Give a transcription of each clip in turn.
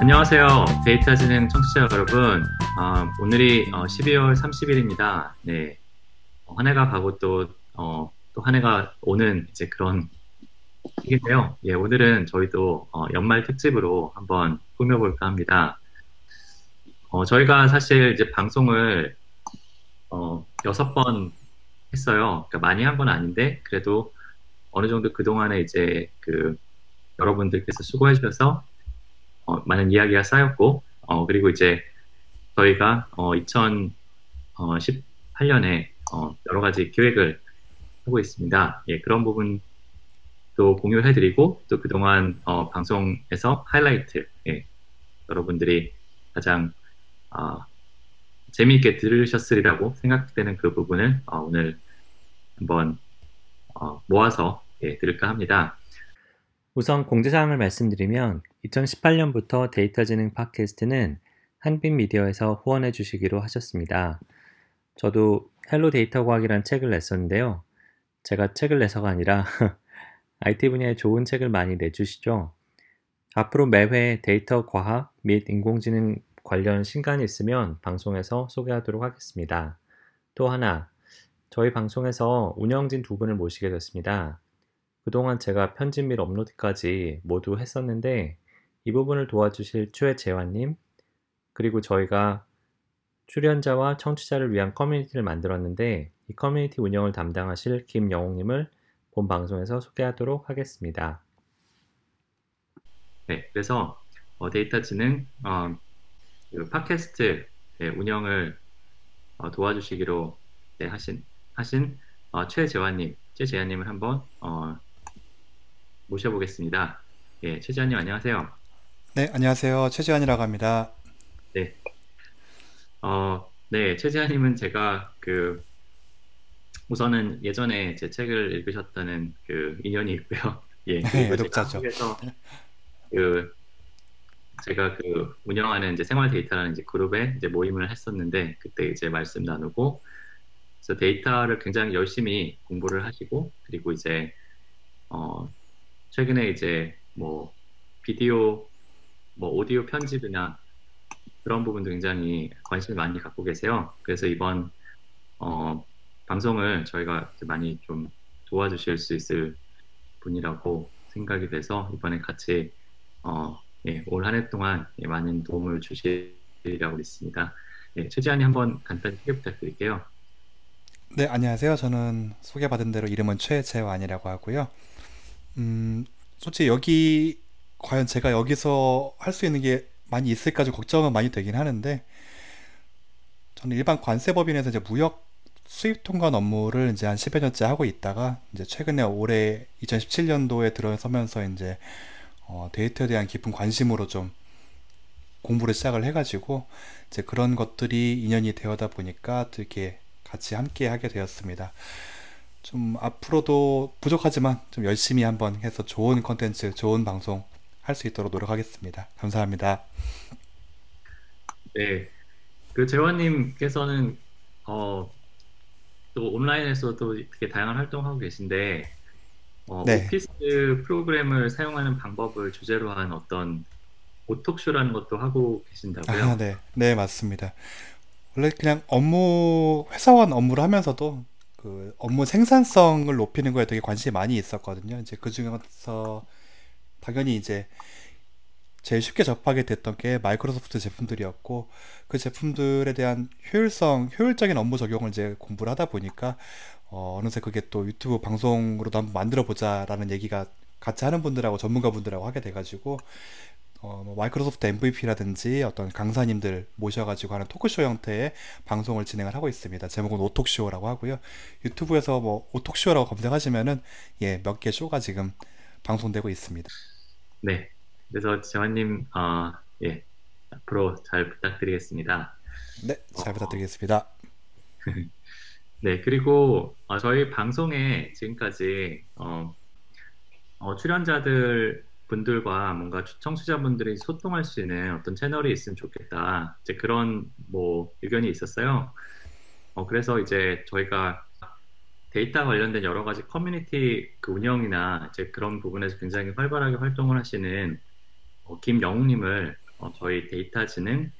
안녕하세요. 데이터 진행 청취자 여러분. 어, 오늘이 어, 12월 30일입니다. 네. 어, 한 해가 가고 또, 어, 또 한 해가 오는 이제 그런 시기인데요. 예, 오늘은 저희도 어, 연말 특집으로 한번 꾸며볼까 합니다. 어, 저희가 사실 이제 방송을 어, 여섯 번 했어요. 그러니까 많이 한 건 아닌데 그래도 어느 정도 그동안에 이제 그 여러분들께서 수고해 주셔서 어, 많은 이야기가 쌓였고 어, 그리고 이제 저희가 어, 2018년에 어, 여러 가지 기획을 하고 있습니다. 예, 그런 부분도 공유해드리고 또 그동안 어, 방송에서 하이라이트 예, 여러분들이 가장 어, 재미있게 들으셨으리라고 생각되는 그 부분을 어, 오늘 한번 어, 모아서 예, 들을까 합니다. 우선 공지사항을 말씀드리면 2018년부터 데이터지능 팟캐스트는 한빛미디어에서 후원해 주시기로 하셨습니다. 저도 헬로 데이터 과학이란 책을 냈었는데요. 제가 책을 내서가 아니라 IT 분야에 좋은 책을 많이 내주시죠. 앞으로 매회 데이터 과학 및 인공지능 관련 신간이 있으면 방송에서 소개하도록 하겠습니다. 또 하나, 저희 방송에서 운영진 두 분을 모시게 됐습니다. 그동안 제가 편집 및 업로드까지 모두 했었는데 이 부분을 도와주실 최재완님 그리고 저희가 출연자와 청취자를 위한 커뮤니티를 만들었는데 이 커뮤니티 운영을 담당하실 김영웅님을 본 방송에서 소개하도록 하겠습니다. 네, 그래서 어, 데이터 지능 어, 그 팟캐스트 네, 운영을 어, 도와주시기로 네, 하신 하신 어, 최재환님, 최재환님을 한번 어, 모셔보겠습니다. 예, 최재환님 안녕하세요. 네, 안녕하세요. 최재환이라고 합니다. 네. 어, 네, 최재환님은 제가 그 우선은 예전에 제 책을 읽으셨다는 그 인연이 있고요. 예, 네, 독자죠. 그 제가 그 운영하는 이제 생활 데이터라는 이제 그룹에 이제 모임을 했었는데 그때 이제 말씀 나누고 그래서 데이터를 굉장히 열심히 공부를 하시고 그리고 이제 어 최근에 이제 뭐 비디오 뭐 오디오 편집이나 그런 부분도 굉장히 관심을 많이 갖고 계세요. 그래서 이번 어 방송을 저희가 많이 좀 도와주실 수 있을 분이라고 생각이 돼서 이번에 같이 어 예, 올한 해 동안 예, 많은 도움을 주시리라고 믿습니다. 예, 최지한이 한번 간단히 소개 부탁드릴게요. 네, 안녕하세요. 저는 소개받은 대로 이름은 최재환이라고 하고요. 음, 솔직히 여기 과연 제가 여기서 할 수 있는 게 많이 있을까 좀 걱정은 많이 되긴 하는데 저는 일반 관세법인에서 이제 무역 수입 통관 업무를 이제 한 10여 년째 하고 있다가 이제 최근에 올해 2017년도에 들어서면서 이제 어, 데이터에 대한 깊은 관심으로 좀 공부를 시작을 해가지고 이제 그런 것들이 인연이 되어다 보니까 이렇게 같이 함께 하게 되었습니다. 좀 앞으로도 부족하지만 좀 열심히 한번 해서 좋은 컨텐츠, 좋은 방송 할 수 있도록 노력하겠습니다. 감사합니다. 네, 그 재환님께서는 어, 또 온라인에서도 되게 다양한 활동하고 계신데 어, 네. 오피스 프로그램을 사용하는 방법을 주제로 한 어떤 오톡쇼라는 것도 하고 계신다고요? 아, 네, 네 맞습니다. 원래 그냥 업무 회사원 업무를 하면서도 그 업무 생산성을 높이는 거에 되게 관심이 많이 있었거든요. 이제 그 중에서 당연히 이제 제일 쉽게 접하게 됐던 게 마이크로소프트 제품들이었고 그 제품들에 대한 효율성, 효율적인 업무 적용을 이제 공부를 하다 보니까 어, 어느새 그게 또 유튜브 방송으로도 한번 만들어 보자라는 얘기가 같이 하는 분들하고 전문가 분들하고 하게 돼가지고 어, 뭐 마이크로소프트 MVP라든지 어떤 강사님들 모셔가지고 하는 토크쇼 형태의 방송을 진행을 하고 있습니다. 제목은 오톡쇼라고 하고요. 유튜브에서 뭐 오톡쇼라고 검색하시면은 예, 몇 개 쇼가 지금 방송되고 있습니다. 네. 그래서 재환님, 어, 예, 앞으로 잘 부탁드리겠습니다. 네, 잘 어, 부탁드리겠습니다. 네, 그리고 어, 저희 방송에 지금까지 어, 어, 출연자들 분들과 뭔가 청취자분들이 소통할 수 있는 어떤 채널이 있으면 좋겠다. 이제 그런 뭐 의견이 있었어요. 어, 그래서 이제 저희가 데이터 관련된 여러 가지 커뮤니티 그 운영이나 이제 그런 부분에서 굉장히 활발하게 활동을 하시는 어, 김영웅님을 어, 저희 데이터 지능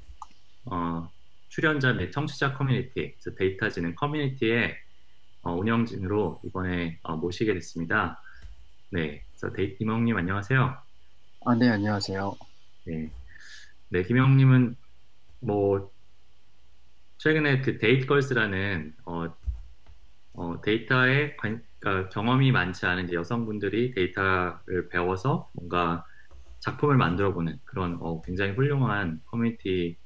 어, 출연자 및 청취자 커뮤니티, 데이터 지능 커뮤니티의 어, 운영진으로 이번에 어, 모시게 됐습니다. 네, 그래서 데이 김영님 안녕하세요. 아, 네, 안녕하세요. 네, 네 김영님은 뭐 최근에 그 데이트걸스라는 어, 어, 데이터에 관, 그러니까 경험이 많지 않은 여성분들이 데이터를 배워서 뭔가 작품을 만들어보는 그런 어, 굉장히 훌륭한 커뮤니티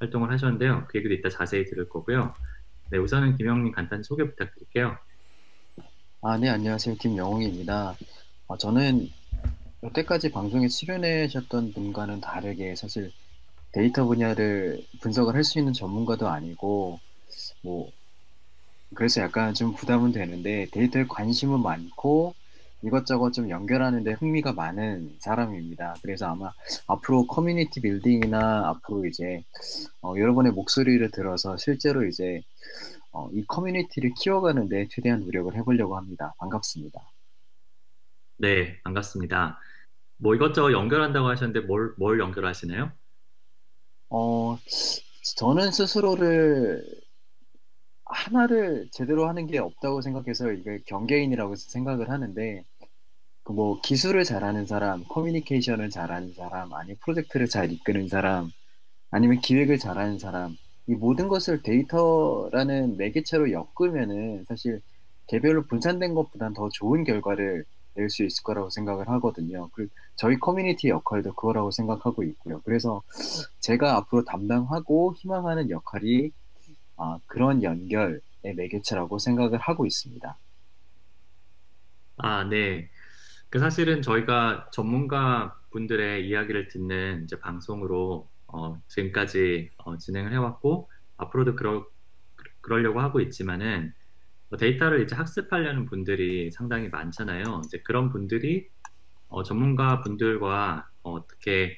활동을 하셨는데요. 그 얘기도 이따 자세히 들을 거고요. 네, 우선은 김영님 간단히 소개 부탁드릴게요. 아, 네, 안녕하세요. 김영웅입니다. 어, 저는 여태까지 방송에 출연하셨던 분과는 다르게 사실 데이터 분야를 분석을 할 수 있는 전문가도 아니고 뭐 그래서 약간 좀 부담은 되는데 데이터에 관심은 많고 이것저것 좀 연결하는데 흥미가 많은 사람입니다. 그래서 아마 앞으로 community building이나 앞으로 이제 어, 여러분의 목소리를 들어서 실제로 이제 어, 이 커뮤니티를 키워가는데 최대한 노력을 해보려고 합니다. 반갑습니다. 네, 반갑습니다. 뭐 이것저것 연결한다고 하셨는데 뭘, 뭘 연결하시나요? 어, 저는 스스로를 하나를 제대로 하는 게 없다고 생각해서 이게 경계인이라고 생각을 하는데 그뭐 기술을 잘하는 사람, 커뮤니케이션을 잘하는 사람, 아니 프로젝트를 잘 이끄는 사람, 아니면 기획을 잘하는 사람 이 모든 것을 데이터라는 매개체로 엮으면은 사실 개별로 분산된 것보단 더 좋은 결과를 낼 수 있을 거라고 생각을 하거든요. 그리고 저희 커뮤니티 역할도 그거라고 생각하고 있고요. 그래서 제가 앞으로 담당하고 희망하는 역할이 아, 그런 연결의 매개체라고 생각을 하고 있습니다. 아, 네. 그 사실은 저희가 전문가 분들의 이야기를 듣는 이제 방송으로 어, 지금까지 어, 진행을 해왔고 앞으로도 그러, 그러려고 하고 있지만은 뭐 데이터를 이제 학습하려는 분들이 상당히 많잖아요. 이제 그런 분들이 어, 전문가 분들과 어 떻게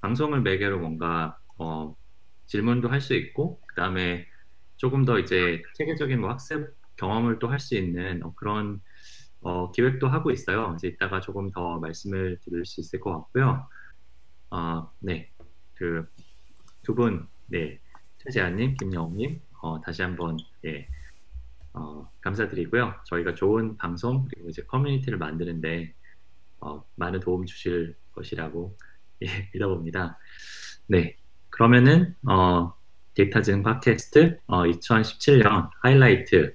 방송을 매개로 뭔가 어, 질문도 할 수 있고 그 다음에 조금 더 이제 체계적인 뭐 학습 경험을 또 할 수 있는 어, 그런 어, 기획도 하고 있어요. 이제 이따가 조금 더 말씀을 드릴 수 있을 것 같고요. 어, 네, 그 두 분, 네, 최재한님, 김영웅님, 어, 다시 한번 예, 어, 감사드리고요. 저희가 좋은 방송 그리고 이제 커뮤니티를 만드는데 어, 많은 도움 주실 것이라고 예, 믿어봅니다. 네, 그러면은 어, 데이터지능 팟캐스트 어, 2017년 하이라이트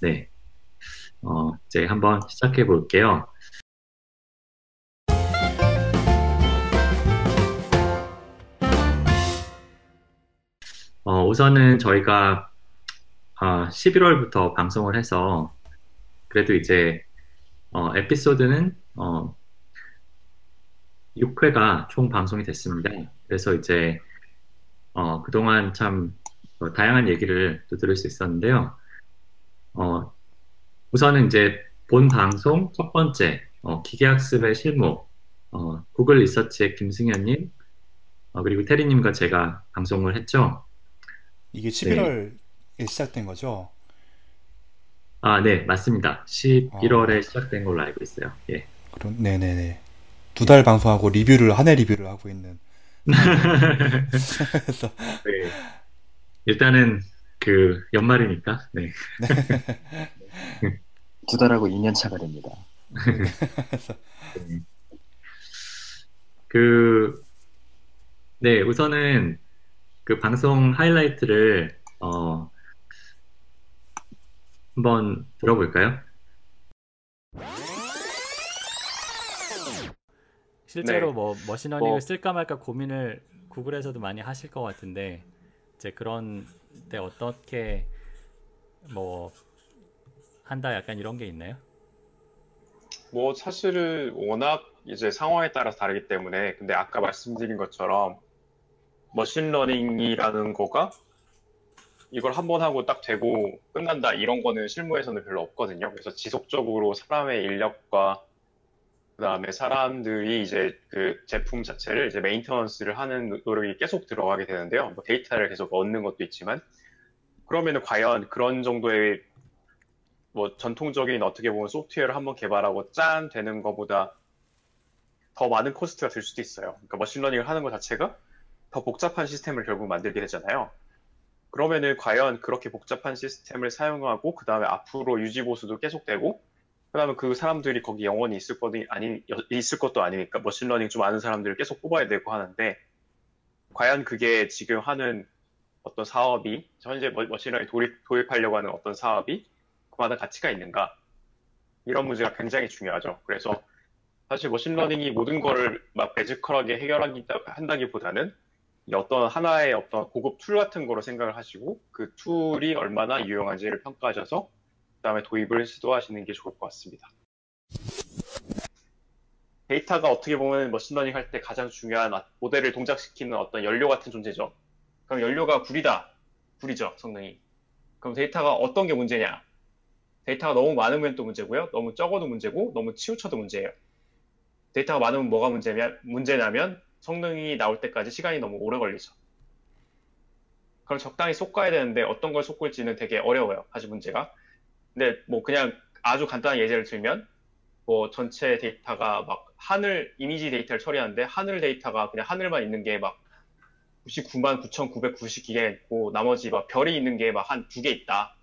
네, 어, 이제 한번 시작해 볼게요. 어, 우선은 저희가 어, 11월부터 방송을 해서 그래도 이제 어, 에피소드는 어, 6회가 총 방송이 됐습니다. 그래서 이제 어, 그동안 참 어, 다양한 얘기를 또 들을 수 있었는데요. 어, 우선은 이제 본 방송 첫 번째 어, 기계학습의 실무 어, 구글 리서치의 김승현님 어, 그리고 테리님과 제가 방송을 했죠. 이게 11월에 네. 시작된 거죠? 아, 네, 맞습니다. 11월에 아. 시작된 걸로 알고 있어요. 예. 그럼 네네네. 두 달 방송하고 리뷰를 한 해 리뷰를 하고 있는. 그래서 네. 일단은 그 연말이니까. 네. 두 달하고 2년 차가 됩니다. 네. 그, 네, 우선은 그 방송 하이라이트를 어, 한번 들어볼까요? 실제로 네. 뭐 머신러닝을 뭐, 쓸까 말까 고민을 구글에서도 많이 하실 것 같은데 이제 그런 때 어떻게 뭐 한다 약간 이런 게 있나요? 뭐 사실은 워낙 이제 상황에 따라서 다르기 때문에 근데 아까 말씀드린 것처럼 머신러닝이라는 거가 이걸 한 번 하고 딱 되고 끝난다 이런 거는 실무에서는 별로 없거든요. 그래서 지속적으로 사람의 인력과 그다음에 사람들이 이제 그 제품 자체를 이제 maintenance를 하는 노력이 계속 들어가게 되는데요. 뭐 데이터를 계속 얻는 것도 있지만 그러면은 과연 그런 정도의 뭐 전통적인 어떻게 보면 소프트웨어를 한번 개발하고 짠 되는 것보다 더 많은 코스트가 들 수도 있어요. 그러니까 머신러닝을 하는 것 자체가 더 복잡한 시스템을 결국 만들게 되잖아요. 그러면은 과연 그렇게 복잡한 시스템을 사용하고 그 다음에 앞으로 유지 보수도 계속되고 그 다음에 그 사람들이 거기 영원히 있을 것도 아니 있을 것도 아니니까 머신러닝 좀 아는 사람들을 계속 뽑아야 되고 하는데 과연 그게 지금 하는 어떤 사업이 현재 머신러닝 도입, 도입하려고 하는 어떤 사업이 그만한 가치가 있는가 이런 문제가 굉장히 중요하죠. 그래서 사실 머신러닝이 모든 거를 막 magical하게 해결한다기보다는 어떤 하나의 어떤 고급 tool 같은 거로 생각을 하시고 그 tool이 얼마나 유용한지를 평가하셔서 그다음에 도입을 시도하시는 게 좋을 것 같습니다. 데이터가 어떻게 보면 머신러닝 할 때 가장 중요한 모델을 동작시키는 어떤 연료 같은 존재죠. 그럼 연료가 불이다. 불이죠, 성능이. 그럼 데이터가 어떤 게 문제냐? 데이터가 너무 많으면 또 문제고요. 너무 적어도 문제고, 너무 치우쳐도 문제예요. 데이터가 많으면 뭐가 문제냐, 문제냐면 성능이 나올 때까지 시간이 너무 오래 걸리죠. 그럼 적당히 쏟아야 되는데 어떤 걸 쏟을지는 되게 어려워요. 아주 문제가. 근데 뭐 그냥 아주 간단한 예제를 들면 뭐 전체 데이터가 막 하늘 이미지 데이터를 처리하는데 하늘 데이터가 그냥 하늘만 있는 게 막 99만 9,990기가 있고 나머지 막 별이 있는 게 막 한 두 개 있다.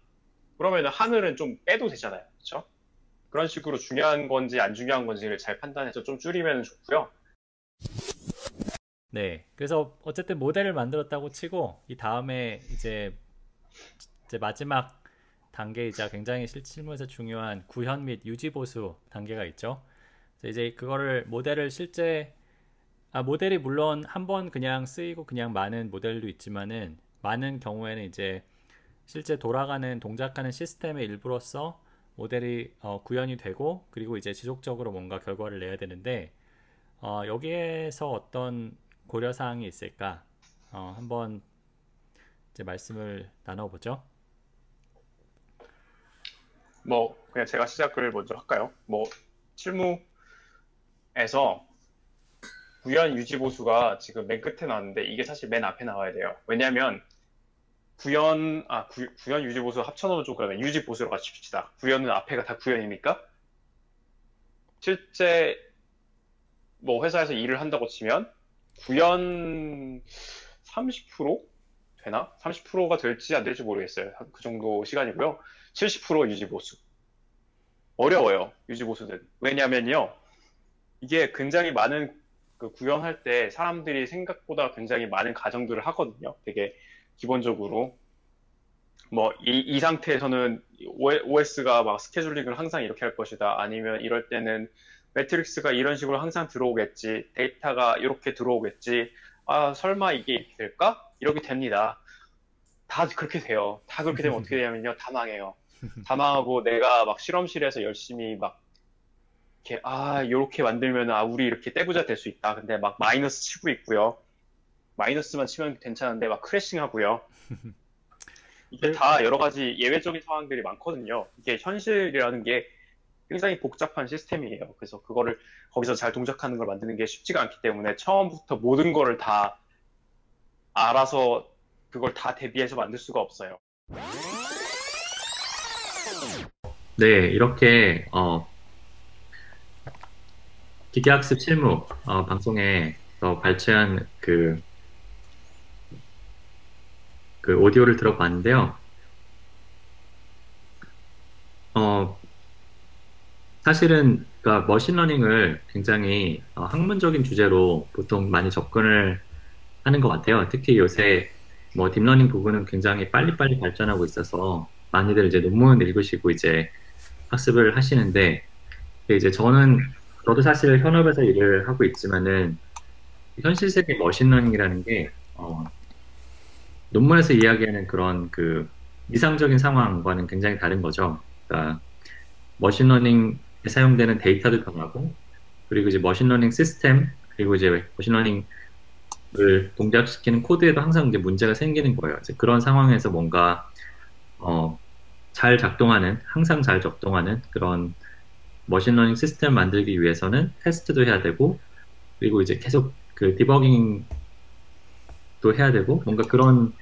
그러면 하늘은 좀 빼도 되잖아요. 그렇죠? 그런 식으로 중요한 건지 안 중요한 건지를 잘 판단해서 좀 줄이면 좋고요. 네. 그래서 어쨌든 모델을 만들었다고 치고 이 다음에 이제 이제 마지막 단계이자 굉장히 실무에서 중요한 구현 및 유지 보수 단계가 있죠. 이제 그거를 모델을 실제 아 모델이 물론 한 번 그냥 쓰이고 그냥 많은 모델도 있지만은 많은 경우에는 이제 실제 돌아가는 동작하는 시스템의 일부로서 모델이 어, 구현이 되고 그리고 이제 지속적으로 뭔가 결과를 내야 되는데 어, 여기에서 어떤 고려 사항이 있을까? 어, 한번 이제 말씀을 나눠보죠. 뭐 그냥 제가 시작을 먼저 할까요? 뭐 실무에서 구현 유지 보수가 지금 맨 끝에 나왔는데 이게 사실 맨 앞에 나와야 돼요. 왜냐하면 구현 아 구, 현 유지 보수 합쳐놓으면 좀 그러네. 유지 보수로 같이 칩시다. 구현은 앞에가 다 구현입니까? 실제 뭐 회사에서 일을 한다고 치면 구현 30% 되나? 30%가 될지 안 될지 모르겠어요. 그 정도 시간이고요. 70% 유지 보수. 어려워요. 유지 보수는. 왜냐면요. 이게 굉장히 많은 그 구현할 때 사람들이 생각보다 굉장히 많은 가정들을 하거든요. 되게 기본적으로 뭐이 이 상태에서는 OS가 막 스케줄링을 항상 이렇게 할 것이다. 아니면 이럴 때는 매트릭스가 이런 식으로 항상 들어오겠지. 데이터가 이렇게 들어오겠지. 아, 설마 이게 이렇게 될까? 이렇게 됩니다. 다 그렇게 돼요. 다 그렇게 되면 어떻게 되냐면요. 다 망해요. 다 망하고 내가 막 실험실에서 열심히 막 이렇게 아, 이렇게 만들면 아, 우리 이렇게 떼부자 될 수 있다. 근데 막 마이너스 치고 있고요. 마이너스만 치면 괜찮은데 막 크래싱 하고요. 이게 다 여러 가지 예외적인 상황들이 많거든요. 이게 현실이라는 게 굉장히 복잡한 시스템이에요. 그래서 그거를 거기서 잘 동작하는 걸 만드는 게 쉽지가 않기 때문에 처음부터 모든 거를 다 알아서 그걸 다 대비해서 만들 수가 없어요. 네, 이렇게 어, 기계학습 실무 어, 방송에 발췌한 그, 그 오디오를 들어봤는데요. 어, 사실은 그러니까 머신러닝을 굉장히 어, 학문적인 주제로 보통 많이 접근을 하는 것 같아요. 특히 요새 뭐 딥러닝 부분은 굉장히 빨리빨리 발전하고 있어서 많이들 이제 논문 읽으시고 이제 학습을 하시는데 이제 저는 저도 사실 현업에서 일을 하고 있지만은 현실 세계 머신러닝이라는 게 어, 논문에서 이야기하는 그런 그 이상적인 상황과는 굉장히 다른 거죠. 그러니까 machine learning 사용되는 데이터도 변하고 그리고 이제 machine learning 시스템 그리고 이제 machine learning을 동작시키는 코드에도 항상 이제 문제가 생기는 거예요. 이제 그런 상황에서 뭔가 어, 잘 작동하는 항상 잘 작동하는 그런 machine learning 시스템 만들기 위해서는 테스트도 해야 되고 그리고 이제 계속 그 디버깅도 해야 되고 뭔가 그런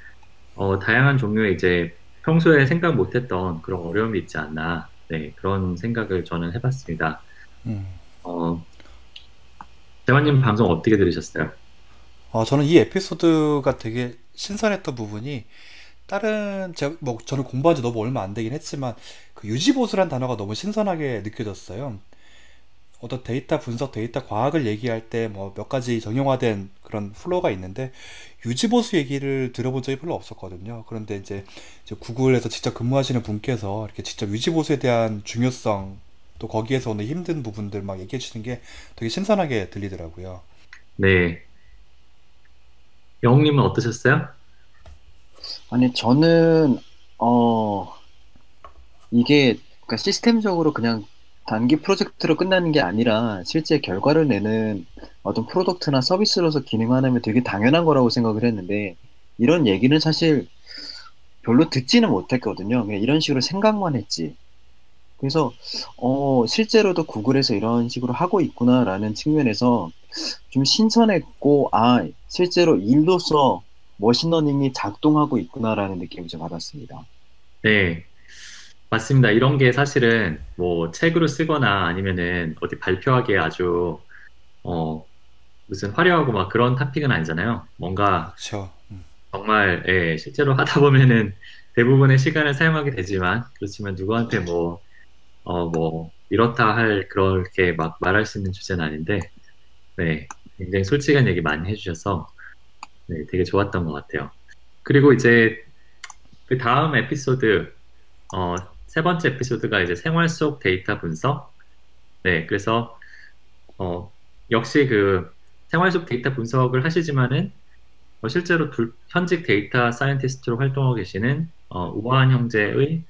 어, 다양한 종류의 이제 평소에 생각 못했던 그런 어려움이 있지 않나 네, 그런 생각을 저는 해봤습니다. 음. 어, 대관님 방송 어떻게 들으셨어요? 어, 저는 이 에피소드가 되게 신선했던 부분이 다른 제가 뭐 저는 공부한 지 너무 얼마 안 되긴 했지만 그 유지보수란 단어가 너무 신선하게 느껴졌어요. 어떤 데이터 분석, 데이터 과학을 얘기할 때 뭐 몇 가지 정형화된 그런 flow가 있는데 유지보수 얘기를 들어본 적이 별로 없었거든요. 그런데 이제, 이제 구글에서 직접 근무하시는 분께서 이렇게 직접 유지보수에 대한 중요성 또 거기에서 오는 힘든 부분들 막 얘기해 주시는 게 되게 신선하게 들리더라고요. 네. 영웅님은 어떠셨어요? 아니, 저는, 어, 이게, 그러니까 시스템적으로 그냥 단기 프로젝트로 끝나는 게 아니라 실제 결과를 내는 어떤 product나 서비스로서 기능하는 되게 당연한 거라고 생각을 했는데 이런 얘기는 사실 별로 듣지는 못했거든요. 그냥 이런 식으로 생각만 했지. 그래서 어, 실제로도 구글에서 이런 식으로 하고 있구나라는 측면에서 좀 신선했고 아 실제로 일로서 machine learning이 작동하고 있구나라는 느낌을 좀 받았습니다. 네, 맞습니다. 이런 게 사실은 뭐 책으로 쓰거나 아니면은 어디 발표하기에 아주 어 무슨 화려하고 막 그런 토픽은 아니잖아요. 뭔가 그렇죠. 음. 정말 예, 실제로 하다 보면은 대부분의 시간을 사용하게 되지만 그렇지만 누구한테 뭐 어, 뭐, 이렇다 할, 그렇게 막 말할 수 있는 주제는 아닌데, 네, 굉장히 솔직한 얘기 많이 해주셔서, 네, 되게 좋았던 것 같아요. 그리고 이제, 그 다음 에피소드, 어, 세 번째 에피소드가 이제 생활 속 데이터 분석. 네, 그래서, 어, 역시 그 생활 속 데이터 분석을 하시지만은, 어, 실제로 둘, 현직 data scientist로 활동하고 계시는, 어, 우아한 형제의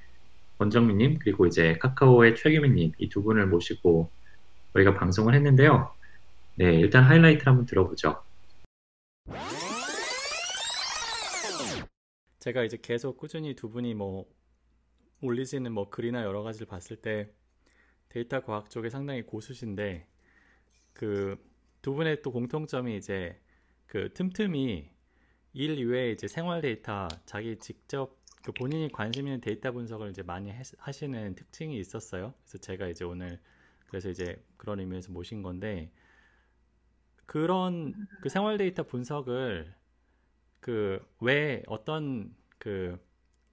권정민님 그리고 이제 카카오의 최규민님 이 두 분을 모시고 저희가 방송을 했는데요. 네, 일단 하이라이트를 한번 들어보죠. 제가 이제 계속 꾸준히 두 분이 뭐 올리시는 뭐 글이나 여러 가지를 봤을 때 데이터 과학 쪽에 상당히 고수신데 그 두 분의 또 공통점이 이제 그 틈틈이 일 이외에 이제 생활 데이터 자기 직접 그 본인이 관심 있는 데이터 분석을 이제 많이 하시는 특징이 있었어요. 그래서 제가 이제 오늘 그래서 이제 그런 의미에서 모신 건데 그런 그 생활 데이터 분석을 그 왜 어떤 그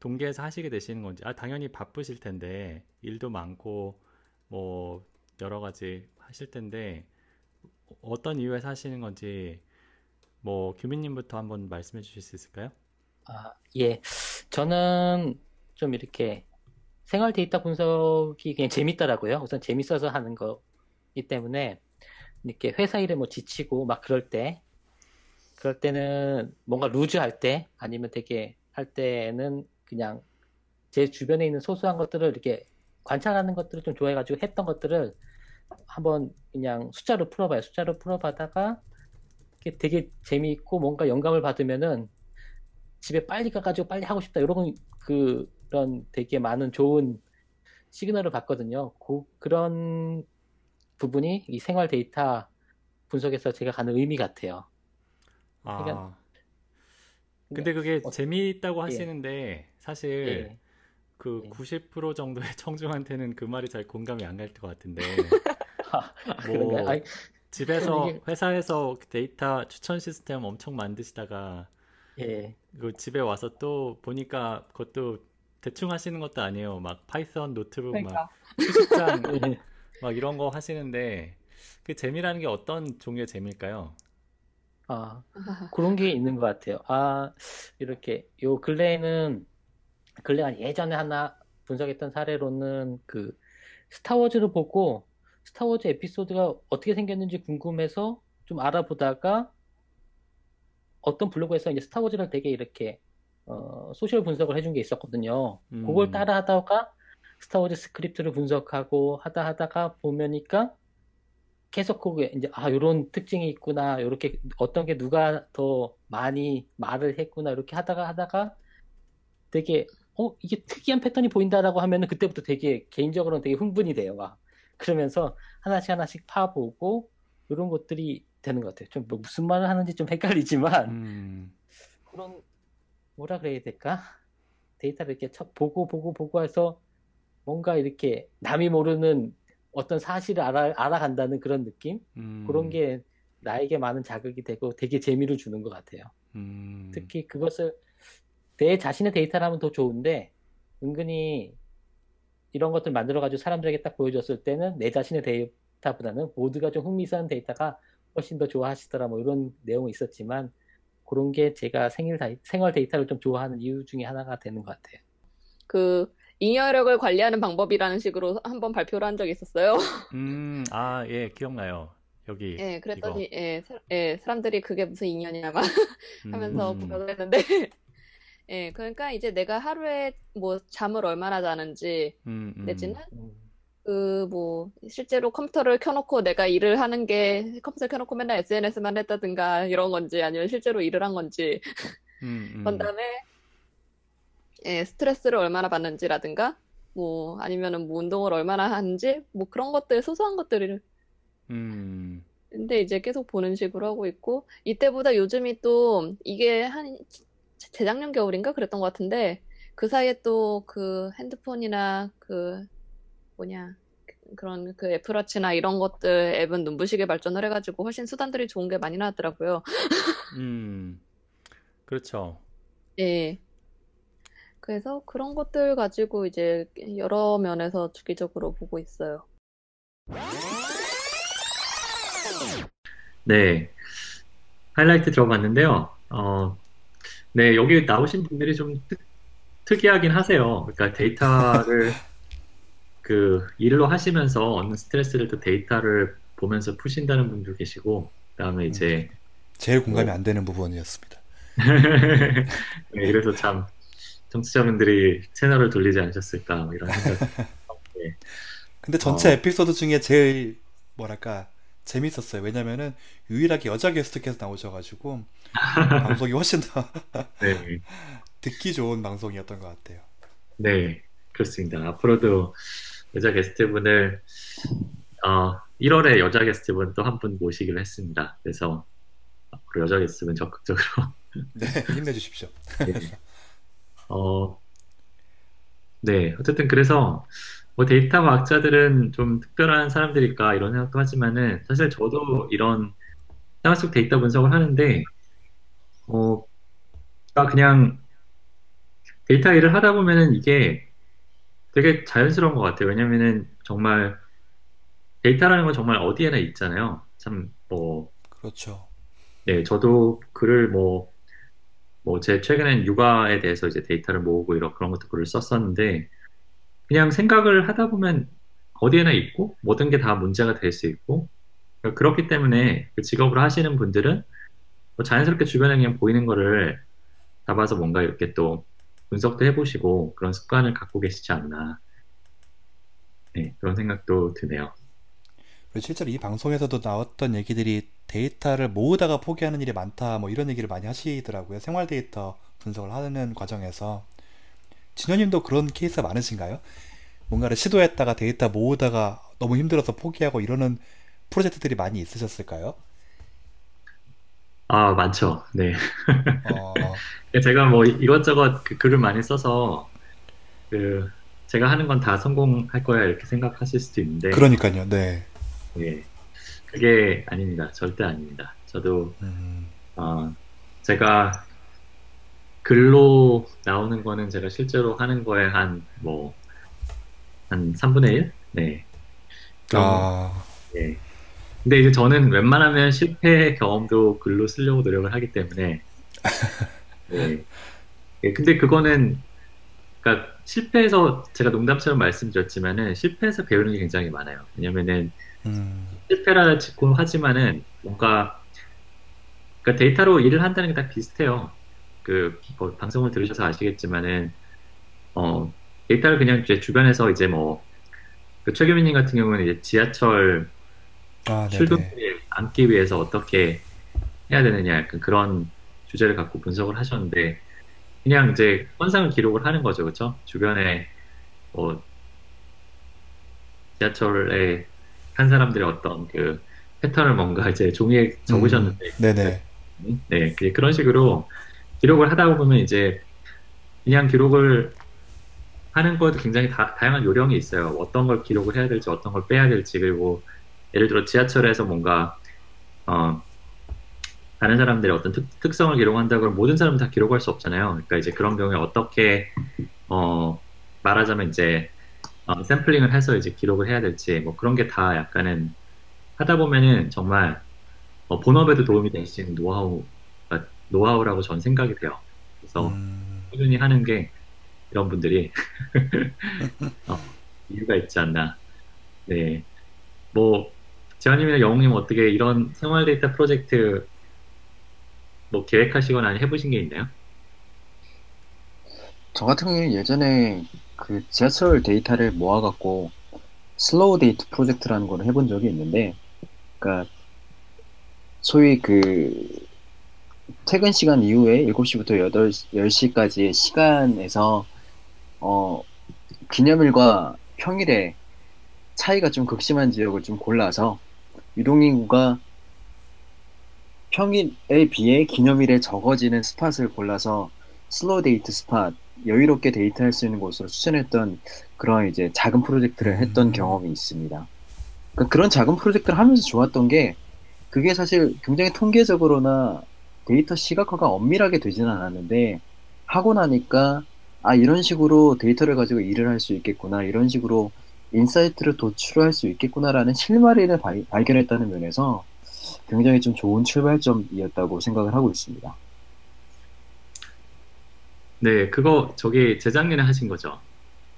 동계에서 하시게 되시는 건지 아 당연히 바쁘실 텐데 일도 많고 뭐 여러 가지 하실 텐데 어떤 이유에서 하시는 건지 뭐 규민님부터 한번 말씀해 주실 수 있을까요? 아, 예. 저는 좀 이렇게 생활 데이터 분석이 그냥 재밌더라고요. 우선 재밌어서 하는 거기 때문에 이렇게 회사 일에 뭐 지치고 막 그럴 때 그럴 때는 뭔가 루즈 할 때 아니면 되게 할 때는 그냥 제 주변에 있는 소소한 것들을 이렇게 관찰하는 것들을 좀 좋아해가지고 했던 것들을 한번 그냥 숫자로 풀어봐요. 숫자로 풀어봐다가 되게 재미있고 뭔가 영감을 받으면은 집에 빨리 가가지고 빨리 하고 싶다 이런 그런 되게 많은 좋은 시그널을 받거든요. 그, 그런 부분이 이 생활 데이터 분석에서 제가 가는 의미 같아요. 아. 그러니까, 근데 그게 어, 재미있다고 예. 하시는데 사실 예. 그90% 예. 정도의 청중한테는 그 말이 잘 공감이 안 갈 것 같은데. 아, 뭐 아니, 집에서 회사에서 데이터 추천 시스템 엄청 만드시다가 예. 그 집에 와서 또 보니까 그것도 대충 하시는 것도 아니에요. 막 Python 노트북 그러니까. 막 수십장 예. 막 이런 거 하시는데 그 재미라는 게 어떤 종류의 재미일까요? 아 그런 게 있는 것 같아요. 아 이렇게 요 근래에는 근래 한 예전에 하나 분석했던 사례로는 그 스타워즈를 보고 스타워즈 에피소드가 어떻게 생겼는지 궁금해서 좀 알아보다가 어떤 블로그에서 이제 스타워즈를 되게 이렇게 어, social 분석을 해준 게 있었거든요. 음. 그걸 따라 하다가 스타워즈 script를 분석하고 하다 하다가 보니까 계속 그게 이제 아 이런 특징이 있구나 이렇게 어떤 게 누가 더 많이 말을 했구나 이렇게 하다가 하다가 되게 어 이게 특이한 패턴이 보인다라고 하면은 그때부터 되게 개인적으로는 되게 흥분이 돼요 막 그러면서 하나씩 하나씩 파보고 이런 것들이 되는 것 같아요. 좀 뭐 무슨 말을 하는지 좀 헷갈리지만 음. 그런 뭐라 그래야 될까? 데이터를 이렇게 보고 보고 보고 해서 뭔가 이렇게 남이 모르는 어떤 사실을 알아, 알아간다는 그런 느낌? 음. 그런 게 나에게 많은 자극이 되고 되게 재미를 주는 것 같아요. 음. 특히 그것을 내 자신의 데이터라면 더 좋은데 은근히 이런 것들 만들어가지고 사람들에게 딱 보여줬을 때는 내 자신의 데이터보다는 모두가 좀 흥미있는 데이터가 훨씬 더 좋아하시더라 뭐 이런 내용이 있었지만 그런 게 제가 생일 다, 생활 데이터를 좀 좋아하는 이유 중에 하나가 되는 것 같아요. 그 잉여력을 관리하는 방법이라는 식으로 한번 발표를 한 적이 있었어요. 음, 아, 예, 기억나요. 여기. 예, 그랬더니 이거. 예, 사, 예, 사람들이 그게 무슨 인연이냐 막 하면서 음. 부각을 했는데 예, 그러니까 이제 내가 하루에 뭐 잠을 얼마나 자는지 음, 음. 내지는 음, 그뭐 실제로 컴퓨터를 켜놓고 내가 일을 하는 게 컴퓨터 켜놓고 맨날 SNS만 했다든가 이런 건지 아니면 실제로 일을 한 건지 음, 음. 그런 다음에 예, 스트레스를 얼마나 받는지라든가 뭐 아니면은 뭐 운동을 얼마나 하는지 뭐 그런 것들 소소한 것들을 음. 근데 이제 계속 보는 식으로 하고 있고 이때보다 요즘이 또 이게 한 재- 재작년 겨울인가 그랬던 것 같은데 그 사이에 또 그 핸드폰이나 그 뭐냐 그런 그 애플워치나 이런 것들 앱은 눈부시게 발전을 해가지고 훨씬 수단들이 좋은 게 많이 나왔더라고요. 음. 그렇죠. 예. 그래서 그런 것들 가지고 이제 여러 면에서 주기적으로 보고 있어요. 네. 하이라이트 들어봤는데요. 어, 네, 여기 나오신 분들이 좀 특, 특이하긴 하세요. 그러니까 데이터를 그 일로 하시면서 얻는 스트레스를 또 데이터를 보면서 푸신다는 분도 계시고, 그다음에 이제 제일 공감이 어. 안 되는 부분이었습니다. 네, 그래서 참 청취자분들이 채널을 돌리지 않으셨을까 뭐 이런 생각. 네. 근데 전체 어. 에피소드 중에 제일 뭐랄까 재밌었어요. 왜냐면은 유일하게 여자 게스트께서 나오셔가지고 방송이 훨씬 더 네, 듣기 좋은 방송이었던 것 같아요. 네, 그렇습니다. 앞으로도 여자 게스트분을 어, 1월에 여자 게스트분 또 한 분 모시기로 했습니다. 그래서 앞으로 여자 게스트분 적극적으로 네, 힘내주십시오. 네. 어, 네, 어쨌든 그래서 뭐 데이터 과학자들은 좀 특별한 사람들일까 이런 생각도 하지만은 사실 저도 이런 생활 속 데이터 분석을 하는데 어, 그러니까 그냥 데이터 일을 하다 보면은 이게 되게 자연스러운 것 같아요. 왜냐면은 정말 데이터라는 건 정말 어디에나 있잖아요. 참 뭐 그렇죠. 네, 저도 글을 뭐, 뭐, 제 최근엔 육아에 대해서 이제 데이터를 모으고 이런 그런 것도 글을 썼었는데, 그냥 생각을 하다 보면 어디에나 있고, 모든 게 다 문제가 될 수 있고, 그렇기 때문에 그 직업을 하시는 분들은 뭐 자연스럽게 주변에 그냥 보이는 거를 잡아서 뭔가 이렇게 또 분석도 해보시고 그런 습관을 갖고 계시지 않나. 네, 그런 생각도 드네요. 실제로 이 방송에서도 나왔던 얘기들이 데이터를 모으다가 포기하는 일이 많다 뭐 이런 얘기를 많이 하시더라고요. 생활 데이터 분석을 하는 과정에서 진현님도 그런 케이스가 많으신가요? 뭔가를 시도했다가 데이터 모으다가 너무 힘들어서 포기하고 이러는 프로젝트들이 많이 있으셨을까요? 아, 많죠. 네. 어, 제가 뭐 이것저것 그 글을 많이 써서 그 제가 하는 건 다 성공할 거야 이렇게 생각하실 수도 있는데 그러니까요. 네. 예, 그게 아닙니다. 절대 아닙니다. 저도 음, 어, 제가 글로 나오는 거는 제가 실제로 하는 거에 한 뭐한 3분의 1? 네. 좀, 아, 예. 근데 이제 저는 웬만하면 실패 경험도 글로 쓰려고 노력을 하기 때문에 네. 예, 근데 그거는 그러니까 실패해서 제가 농담처럼 말씀드렸지만은 실패해서 배우는 게 굉장히 많아요. 왜냐면은 음, 실패라 짓고 하지만은 뭔가 그러니까 데이터로 일을 한다는 게 다 비슷해요. 그 뭐 방송을 들으셔서 아시겠지만은 어 데이터를 그냥 이제 주변에서 이제 뭐 그 최규민님 같은 경우는 이제 지하철 아. 출근길에 앉기 위해서 어떻게 해야 되느냐 약간 그런 주제를 갖고 분석을 하셨는데 그냥 이제 현상을 기록을 하는 거죠, 그렇죠? 주변에 뭐 지하철에 한 사람들의 어떤 그 패턴을 뭔가 이제 종이에 적으셨는데 음, 네네. 네, 그- 그런 식으로 기록을 하다 보면 이제 그냥 기록을 하는 것도 굉장히 다, 다양한 요령이 있어요. 어떤 걸 기록을 해야 될지, 어떤 걸 빼야 될지, 그리고 예를 들어 지하철에서 뭔가 어, 다른 사람들의 어떤 특, 성을 기록한다 그러면 모든 사람은 다 기록할 수 없잖아요. 그러니까 이제 그런 경우에 어떻게 어, 말하자면 이제 어, 샘플링을 해서 이제 기록을 해야 될지 뭐 그런 게 다 약간은 하다 보면은 정말 어, 본업에도 도움이 될 수 있는 노하우 노하우라고 전 생각이 돼요. 그래서 음... 꾸준히 하는 게 이런 분들이 어, 이유가 있지 않나. 네, 뭐 재완님이나 영웅님 어떻게 이런 생활 데이터 프로젝트 뭐 계획하시거나 해보신 게 있나요? 저 같은 경우는 예전에 그 지하철 데이터를 모아갖고 slow date project라는 걸 해본 적이 있는데, 그러니까 소위 그 퇴근 시간 이후에 7시부터 8, 10시까지의 시간에서 어, 기념일과 평일에 차이가 좀 극심한 지역을 좀 골라서 유동인구가 평일에 비해 기념일에 적어지는 spot을 골라서 slow date spot, 여유롭게 데이트할 수 있는 곳으로 추천했던 그런 이제 작은 프로젝트를 했던 음. 경험이 있습니다. 그러니까 그런 작은 프로젝트를 하면서 좋았던 게 그게 사실 굉장히 통계적으로나 데이터 시각화가 엄밀하게 되지는 않았는데 하고 나니까 아 이런 식으로 데이터를 가지고 일을 할 수 있겠구나 이런 식으로 insight를 도출할 수 있겠구나라는 실마리를 발, 발견했다는 면에서 굉장히 좀 좋은 출발점이었다고 생각을 하고 있습니다. 네, 그거 저기 재작년에 하신 거죠?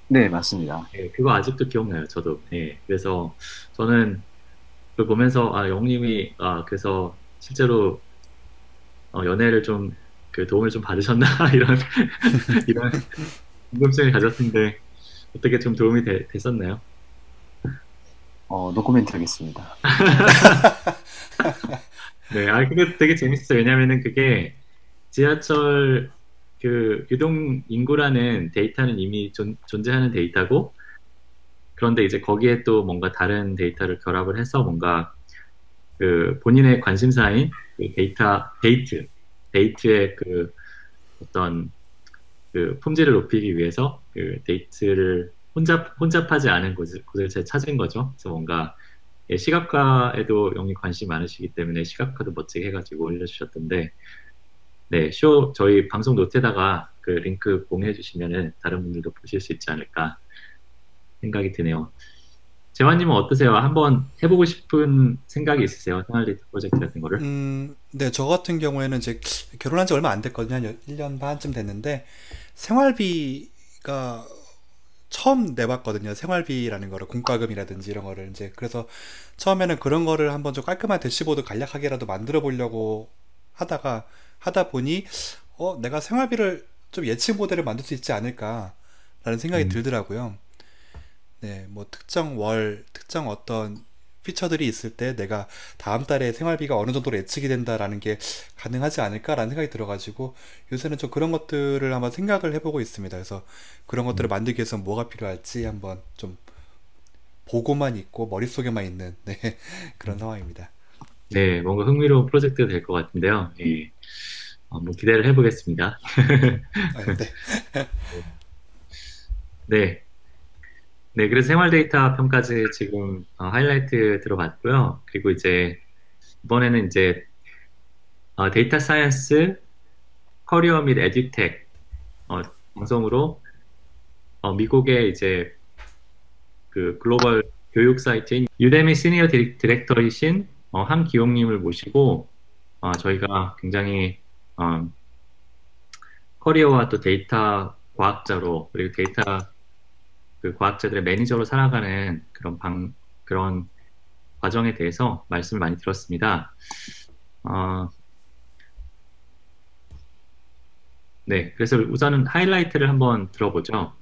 네, 맞습니다. 네, 그거 아직도 기억나요, 저도. 네, 그래서 저는 그 보면서 아 영웅님이 아 그래서 실제로 어, 연애를 좀 그 도움을 좀 받으셨나 이런 이런 궁금증을 가졌는데 어떻게 좀 도움이 되, 됐었나요? 어 노코멘트 하겠습니다. 네, 아 그게 되게 재밌었어요. 왜냐면은 그게 지하철 그 유동 인구라는 데이터는 이미 존, 존재하는 데이터고 그런데 이제 거기에 또 뭔가 다른 데이터를 결합을 해서 뭔가 그 본인의 관심사인 그 데이터 데이트 데이트의 그 어떤 그 품질을 높이기 위해서 그 데이트를 혼잡 혼잡하지 않은 곳을, 곳을 찾은 거죠. 그래서 뭔가 예, 시각화에도 영이 관심 많으시기 때문에 시각화도 멋지게 해가지고 올려주셨던데 네, 쇼 저희 방송 노트에다가 그 링크 공유해 주시면은 다른 분들도 보실 수 있지 않을까 생각이 드네요. 재환님은 어떠세요? 한번 해보고 싶은 생각이 있으세요? 생활데이터 프로젝트 같은 거를? 음, 네, 저 같은 경우에는 이제 결혼한 지 얼마 안 됐거든요. 한 1년 반쯤 됐는데, 생활비가 처음 내봤거든요. 생활비라는 거를, 공과금이라든지 이런 거를 이제. 그래서 처음에는 그런 거를 한번 좀 깔끔한 대시보드 간략하게라도 만들어 보려고 하다가, 하다 보니 어 내가 생활비를 좀 예측 모델을 만들 수 있지 않을까라는 생각이 음. 들더라고요. 네, 뭐 특정 월, 특정 어떤 피처들이 있을 때 내가 다음 달에 생활비가 어느 정도로 예측이 된다라는 게 가능하지 않을까라는 생각이 들어가지고 요새는 좀 그런 것들을 한번 생각을 해보고 있습니다. 그래서 그런 것들을 음. 만들기 위해서 뭐가 필요할지 한번 좀 보고만 있고 머릿속에만 있는 네, 그런 음. 상황입니다. 네, 뭔가 흥미로운 프로젝트가 될 것 같은데요. 예. 어, 뭐 기대를 해보겠습니다. 아, 네. 네. 네, 그래서 생활 데이터 편까지 지금 어, 하이라이트 들어봤고요. 그리고 이제 이번에는 이제 어, data science career 및 에듀텍 어, 방송으로 어, 미국의 이제 그 글로벌 교육 사이트인 Udemy senior director이신 어, 한기용님을 모시고 어, 저희가 굉장히 어, career와 또 데이터 과학자로 그리고 데이터 그 과학자들의 매니저로 살아가는 그런 방 그런 과정에 대해서 말씀을 많이 들었습니다. 어, 네, 그래서 우선은 하이라이트를 한번 들어보죠.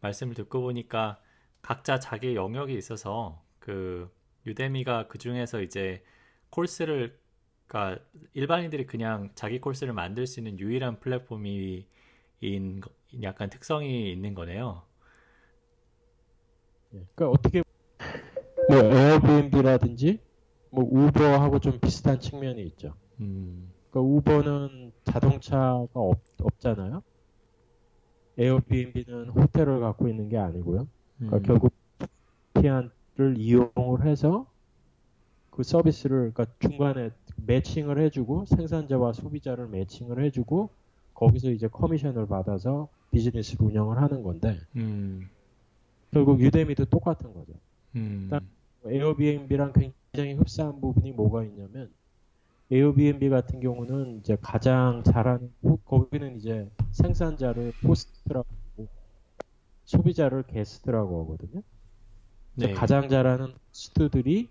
말씀을 듣고 보니까 각자 자기 영역이 있어서 그 유데미가 그 중에서 이제 코스를 그러니까 일반인들이 그냥 자기 코스를 만들 수 있는 유일한 플랫폼이 인 약간 특성이 있는 거네요. 예, 그러니까 어떻게 뭐 에어비앤비라든지 뭐 우버하고 좀 비슷한 측면이 있죠. 음. 그러니까 우버는 자동차가 없, 없잖아요. 에어비앤비는 호텔을 갖고 있는 게 아니고요. 그러니까 음. 결국 피안을 이용을 해서 그 서비스를 그러니까 중간에 매칭을 해주고 생산자와 소비자를 매칭을 해주고 거기서 이제 커미션을 받아서 비즈니스를 운영을 하는 건데 음. 결국 유대미도 똑같은 거죠. 음. 일단 에어비앤비랑 굉장히 흡사한 부분이 뭐가 있냐면 에어비앤비 같은 경우는 이제 가장 잘하는 거기는 이제 생산자를 호스트라고 하고 소비자를 게스트라고 하거든요. 네. 가장 잘하는 호스트들이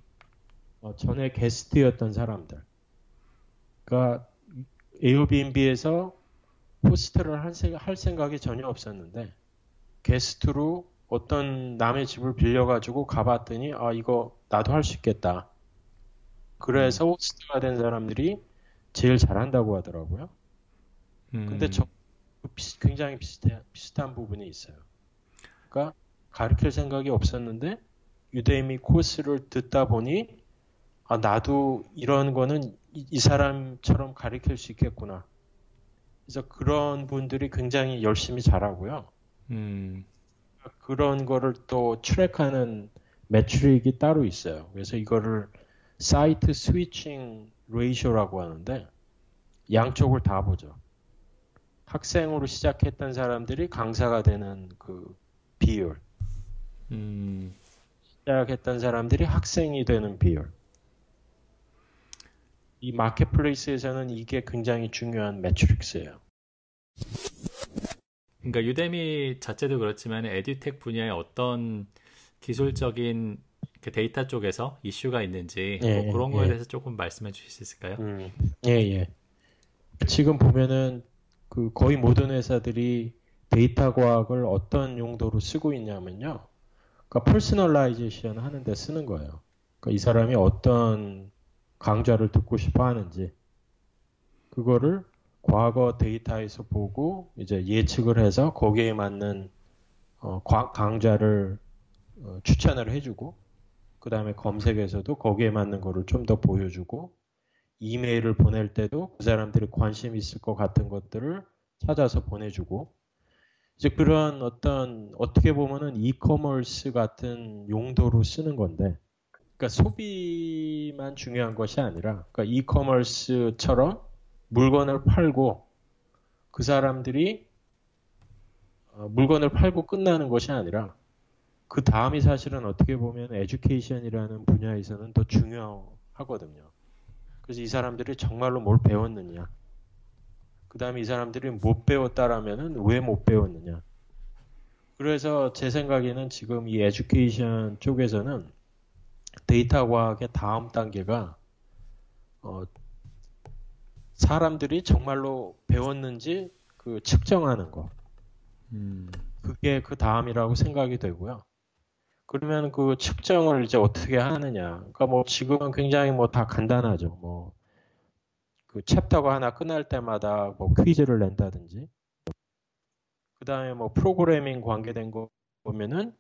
어, 전에 게스트였던 사람들. 그러니까 에어비앤비에서 호스트를 할 생각이 전혀 없었는데 게스트로 어떤 남의 집을 빌려가지고 가봤더니 아 이거 나도 할 수 있겠다. 그래서 음. 호스트가 된 사람들이 제일 잘한다고 하더라고요. 음. 근데 저 굉장히 비슷해, 비슷한 부분이 있어요. 그러니까 가르칠 생각이 없었는데 유대미 코스를 듣다 보니 아 나도 이런 거는 이, 이 사람처럼 가르칠 수 있겠구나. 그래서 그런 분들이 굉장히 열심히 잘하고요. 음. 그런 거를 또 트랙하는 metric이 따로 있어요. 그래서 이거를 side switching ratio라고 하는데 양쪽을 다 보죠. 학생으로 시작했던 사람들이 강사가 되는 그 비율. 음. 시작했던 사람들이 학생이 되는 비율. 이 marketplace에서는 이게 굉장히 중요한 metrics예요. 그러니까 Udemy 자체도 그렇지만 에듀텍 분야의 어떤 기술적인 그 데이터 쪽에서 이슈가 있는지 예, 뭐 그런 거에 예. 대해서 조금 말씀해 주실 수 있을까요? 음, 예, 예. 지금 보면은 그 거의 모든 회사들이 데이터 과학을 어떤 용도로 쓰고 있냐면요. 그러니까 personalization 하는 데 쓰는 거예요. 그러니까 이 사람이 어떤 강좌를 듣고 싶어 하는지 그거를 과거 데이터에서 보고 이제 예측을 해서 거기에 맞는 어, 강좌를 어, 추천을 해주고 그 다음에 검색에서도 거기에 맞는 거를 좀 더 보여주고 이메일을 보낼 때도 그 사람들이 관심 있을 것 같은 것들을 찾아서 보내주고 이제 그런 어떤 어떻게 보면은 이커머스 같은 용도로 쓰는 건데 그러니까 소비만 중요한 것이 아니라 그러니까 이커머스처럼 물건을 팔고 그 사람들이 어, 물건을 팔고 끝나는 것이 아니라 그 다음이 사실은 어떻게 보면 에듀케이션이라는 분야에서는 더 중요하거든요. 그래서 이 사람들이 정말로 뭘 배웠느냐. 그 다음에 이 사람들이 못 배웠다라면은 왜 못 배웠느냐. 그래서 제 생각에는 지금 이 education 쪽에서는 데이터 과학의 다음 단계가 어, 사람들이 정말로 배웠는지 그 측정하는 거. 음. 그게 그 다음이라고 생각이 되고요. 그러면 그 측정을 이제 어떻게 하느냐. 그러니까 뭐 지금은 굉장히 뭐 다 간단하죠. 뭐 그 chapter가 하나 끝날 때마다 뭐 퀴즈를 낸다든지. 그 다음에 뭐 프로그래밍 관계된 거 보면은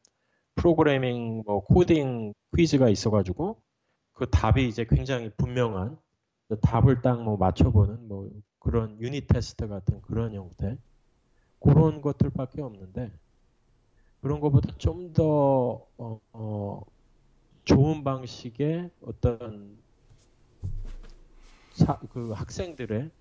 프로그래밍 뭐 코딩 퀴즈가 있어가지고 그 답이 이제 굉장히 분명한 답을 딱 뭐 맞춰보는 뭐 그런 유닛 테스트 같은 그런 형태 그런 것들밖에 없는데 그런 것보다 좀더 어, 어, 좋은 방식의 어떤 사, 그 학생들의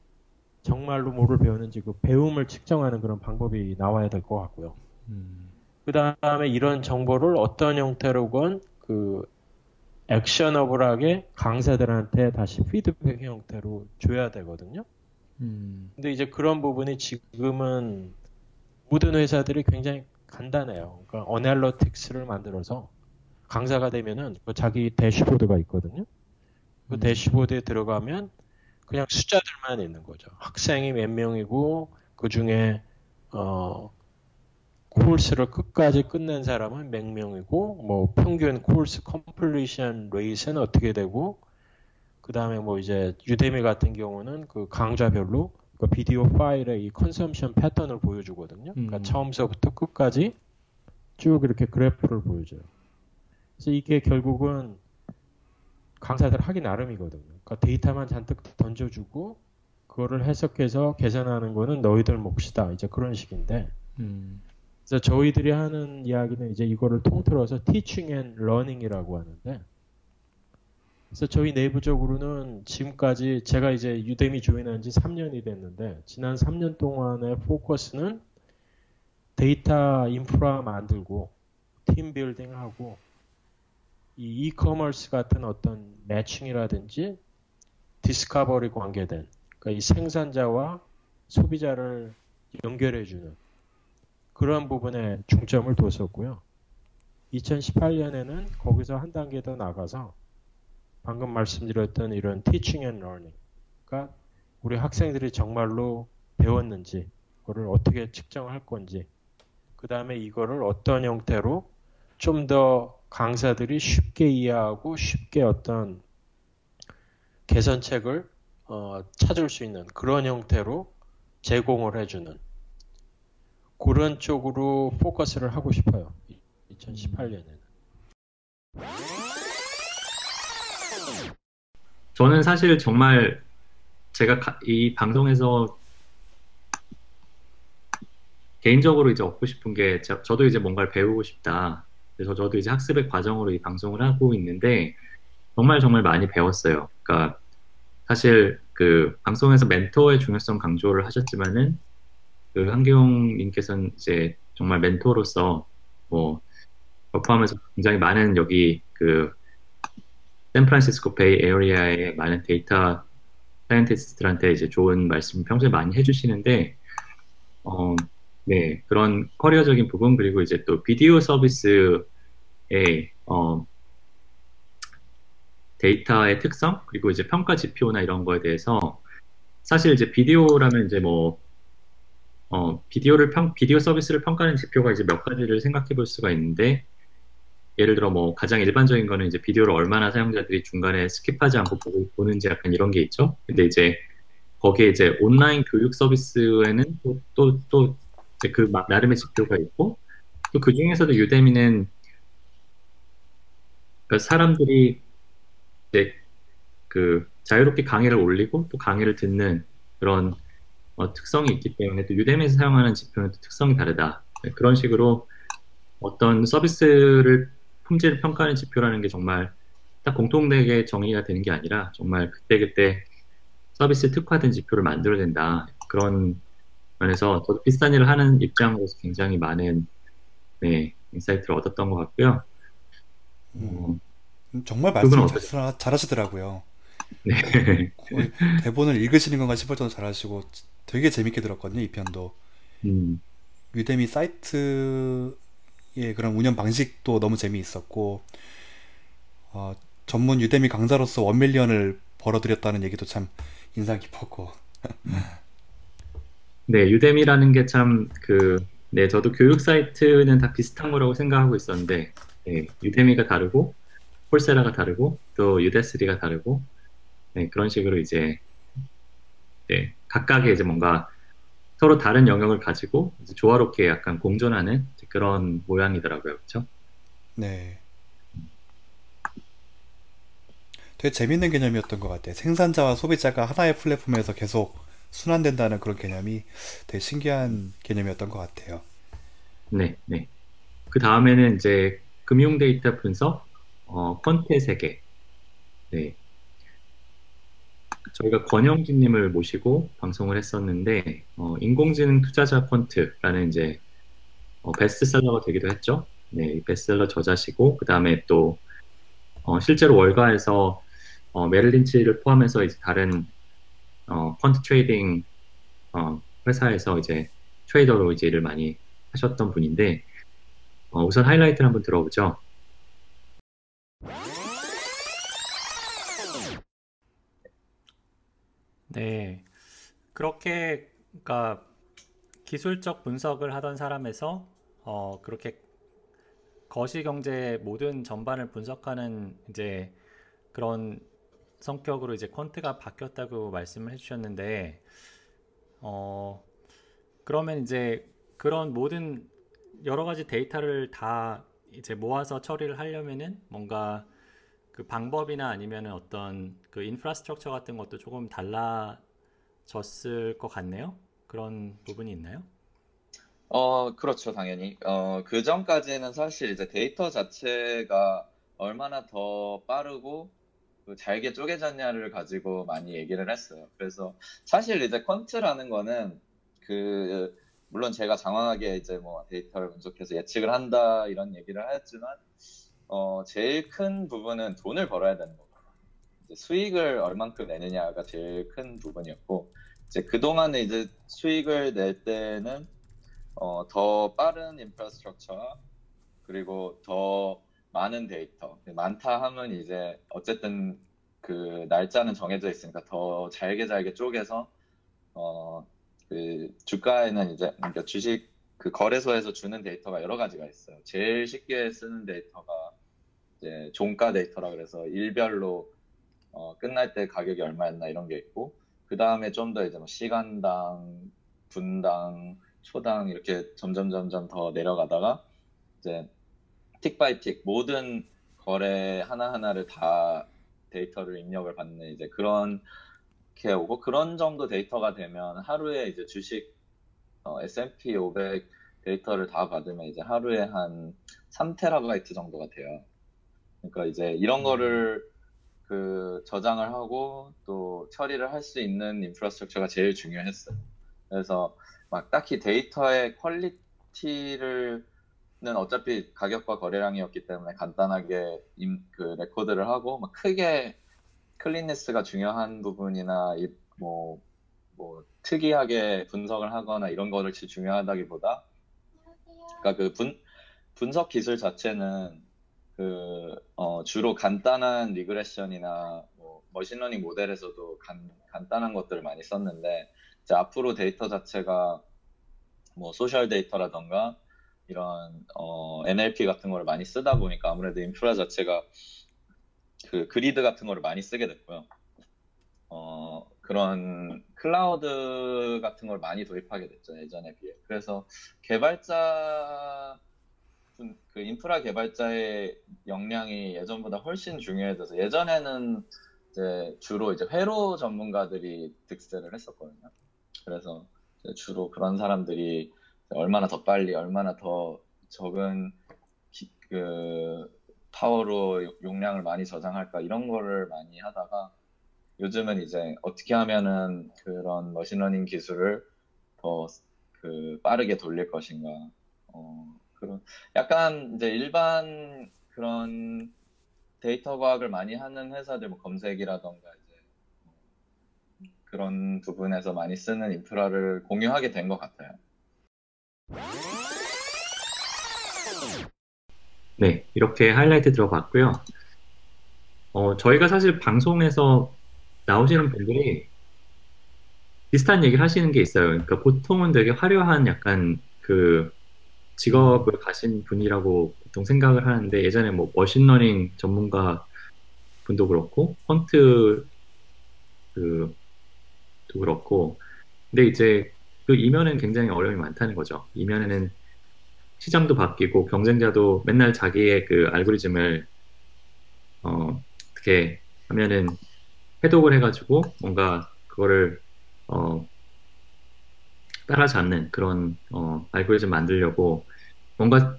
정말로 뭐를 배우는지 그 배움을 측정하는 그런 방법이 나와야 될 것 같고요. 음. 그 다음에 이런 정보를 어떤 형태로건 그 액셔너블하게 강사들한테 다시 피드백 형태로 줘야 되거든요. 음. 근데 이제 그런 부분이 지금은 모든 회사들이 굉장히 간단해요. 그러니까 어널러틱스를 만들어서 강사가 되면은 그 자기 대시보드가 있거든요. 그 음. dashboard에 들어가면 그냥 숫자들만 있는 거죠. 학생이 몇 명이고 그 중에 어 코스를 끝까지 끝낸 사람은 몇 명이고 뭐 평균 course completion rate는 어떻게 되고 그 다음에 뭐 이제 Udemy 같은 경우는 그 강좌별로 그 비디오 파일의 이 consumption pattern을 보여주거든요. 그러니까 음. 처음서부터 끝까지 쭉 이렇게 그래프를 보여줘요. 그래서 이게 결국은 강사들 하기 나름이거든요. 그러니까 데이터만 잔뜩 던져주고 그거를 해석해서 계산하는 거는 너희들 몫이다. 이제 그런 식인데 음. 그래서 저희들이 하는 이야기는 이제 이거를 통틀어서 teaching and learning이라고 하는데 그래서 저희 내부적으로는 지금까지 제가 이제 유대미 조인한 지 3년이 됐는데 지난 3년 동안의 포커스는 데이터 인프라 만들고 team building하고 이 이커머스 같은 어떤 matching이라든지 discovery 관계된 그러니까 이 생산자와 소비자를 연결해주는 그런 부분에 중점을 뒀었고요. 2018년에는 거기서 한 단계 더 나가서 방금 말씀드렸던 이런 teaching and learning. 그러니까 우리 학생들이 정말로 배웠는지, 그거를 어떻게 측정할 건지, 그 다음에 이거를 어떤 형태로 좀 더 강사들이 쉽게 이해하고 쉽게 어떤 개선책을 어, 찾을 수 있는 그런 형태로 제공을 해주는 그런 쪽으로 포커스를 하고 싶어요. 2018년에는. 저는 사실 정말 제가 이 방송에서 개인적으로 이제 얻고 싶은 게 저, 도 이제 뭔가를 배우고 싶다. 그래서 저도 이제 학습의 과정으로 이 방송을 하고 있는데 정말 정말 많이 배웠어요. 그러니까 사실 그 방송에서 멘토의 중요성 강조를 하셨지만은 그 한기용님께서는 이제 정말 멘토로서 뭐 포함해서 굉장히 많은 여기 그 샌프란시스코 Bay Area의 많은 data scientist들한테 이제 좋은 말씀 평소에 많이 해주시는데 어, 네 그런 career적인 부분 그리고 이제 또 비디오 서비스의 어, 데이터의 특성 그리고 이제 평가 지표나 이런 거에 대해서 사실 이제 비디오라면 이제 뭐 어, 비디오를 평 비디오 서비스를 평가하는 지표가 이제 몇 가지를 생각해 볼 수가 있는데 예를 들어 뭐 가장 일반적인 거는 이제 비디오를 얼마나 사용자들이 중간에 skip하지 않고 보는지 약간 이런 게 있죠. 근데 이제 거기에 이제 온라인 교육 서비스에는 또 또또 이제 그 나름의 지표가 있고 또 그 중에서도 Udemy는 그 사람들이 이제 그 자유롭게 강의를 올리고 또 강의를 듣는 그런 어, 특성이 있기 때문에 또 Udemy에서 사용하는 지표는 또 특성이 다르다. 네, 그런 식으로 어떤 서비스를 품질을 평가하는 지표라는 게 정말 딱 공통되게 정의가 되는 게 아니라 정말 그때그때 서비스 특화된 지표를 만들어야 된다. 그런 면에서 저도 비슷한 일을 하는 입장으로서 굉장히 많은 네, insight를 얻었던 것 같고요. 어, 음, 정말 말씀 잘, 잘하시더라고요. 네. 대본을 읽으시는 건가 싶을 정도 잘하시고 되게 재밌게 들었거든요, 이 편도. 음. 유대미 사이트 예, 그런 운영 방식도 너무 재미있었고 어, 전문 유대미 강사로서 원밀리언을 벌어들였다는 얘기도 참 인상 깊었고 네 유대미라는 게 참 그 네 저도 교육 사이트는 다 비슷한 거라고 생각하고 있었는데 네, 유대미가 다르고 폴세라가 다르고 또 유데스리가 다르고 네, 그런 식으로 이제 네, 각각의 이제 뭔가 서로 다른 영역을 가지고 조화롭게 약간 공존하는 그런 모양이더라고요. 그렇죠? 네. 되게 재밌는 개념이었던 것 같아요. 생산자와 소비자가 하나의 플랫폼에서 계속 순환된다는 그런 개념이 되게 신기한 개념이었던 것 같아요. 네, 네. 그 다음에는 이제 금융 데이터 분석, 어, 펀트의 세계. 네. 저희가 권영진님을 모시고 방송을 했었는데 어, 인공지능 투자가 퀀트라는 이제 어, 베스트셀러가 되기도 했죠. 네, 베스트셀러 저자시고 그 다음에 또 어, 실제로 월가에서 어, 메릴린치를 포함해서 이제 다른 어, quant trading 어, 회사에서 이제 trader로 이제 일을 많이 하셨던 분인데 어, 우선 하이라이트를 한번 들어보죠. 네, 그렇게 그러니까 기술적 분석을 하던 사람에서 어, 그렇게 거시 경제 모든 전반을 분석하는 이제 그런 성격으로 이제 퀀트가 바뀌었다고 말씀을 해주셨는데 어 그러면 이제 그런 모든 여러 가지 데이터를 다 이제 모아서 처리를 하려면은 뭔가 그 방법이나 아니면은 어떤 그 infrastructure 같은 것도 조금 달라졌을 것 같네요. 그런 부분이 있나요? 어, 그렇죠, 당연히. 어, 그 전까지는 사실 이제 데이터 자체가 얼마나 더 빠르고 그 잘게 쪼개졌냐를 가지고 많이 얘기를 했어요. 그래서 사실 이제 quant라는 거는 그 물론 제가 장황하게 이제 뭐 데이터를 분석해서 예측을 한다 이런 얘기를 하였지만 어 제일 큰 부분은 돈을 벌어야 되는 거고 수익을 얼만큼 내느냐가 제일 큰 부분이었고 이제 그 동안에 이제 수익을 낼 때는 어, 더 빠른 infrastructure 그리고 더 많은 데이터. 많다 하면 이제 어쨌든 그 날짜는 정해져 있으니까 더 잘게 잘게 쪼개서 어 그 주가에는 이제 그러니까 주식 그 거래소에서 주는 데이터가 여러 가지가 있어요. 제일 쉽게 쓰는 데이터가 이제 종가 데이터라 그래서 일별로 어 끝날 때 가격이 얼마였나 이런 게 있고 그 다음에 좀 더 이제 뭐 시간당, 분당, 초당 이렇게 점점 점점 더 내려가다가 이제 tick by tick 모든 거래 하나 하나를 다 데이터를 입력을 받는 이제 그런 게 오고 그런 정도 데이터가 되면 하루에 이제 주식 어, S&P 500 데이터를 다 받으면 이제 하루에 한 3테라바이트 정도가 돼요. 그러니까 이제 이런 음. 거를 그 저장을 하고 또 처리를 할 수 있는 infrastructure가 제일 중요했어요. 그래서 막 딱히 데이터의 quality를 는 어차피 가격과 거래량이었기 때문에 간단하게 임, 그 레코드를 하고 막 크게 cleanness가 중요한 부분이나 이, 뭐, 뭐 특이하게 분석을 하거나 이런 거를 중요하다기보다 그러니까 그 분, 분석 기술 자체는 그 어, 주로 간단한 regression이나 뭐 machine learning 모델에서도 간, 간단한 것들을 많이 썼는데 이제 앞으로 데이터 자체가 뭐 social 데이터라던가 이런 어, NLP 같은 걸 많이 쓰다 보니까 아무래도 인프라 자체가 그 그리드 같은 거를 많이 쓰게 됐고요. 어, 그런 클라우드 같은 걸 많이 도입하게 됐죠 예전에 비해. 그래서 개발자 그 인프라 개발자의 역량이 예전보다 훨씬 중요해져서 예전에는 이제 주로 이제 회로 전문가들이 득세를 했었거든요. 그래서 주로 그런 사람들이 얼마나 더 빨리, 얼마나 더 적은 기, 그 파워로 용량을 많이 저장할까 이런 거를 많이 하다가 요즘은 이제 어떻게 하면은 그런 machine learning 기술을 더 그 빠르게 돌릴 것인가 어, 그런 약간 이제 일반 그런 데이터 과학을 많이 하는 회사들 뭐 검색이라던가 이제 뭐 그런 부분에서 많이 쓰는 인프라를 공유하게 된 것 같아요. 네, 이렇게 하이라이트 들어봤고요. 어, 저희가 사실 방송에서 나오시는 분들이 비슷한 얘기를 하시는 게 있어요. 그러니까 보통은 되게 화려한 약간 그 직업을 가지신 분이라고 보통 생각을 하는데 예전에 뭐 machine learning 전문가 분도 그렇고 quant 그도 그렇고 근데 이제 그 이면은 굉장히 어려움이 많다는 거죠. 이면에는 시장도 바뀌고 경쟁자도 맨날 자기의 그 알고리즘을 어, 어떻게 하면은 해독을 해가지고 뭔가 그거를 어, 따라잡히지 않는 그런 어, 알고리즘 만들려고 뭔가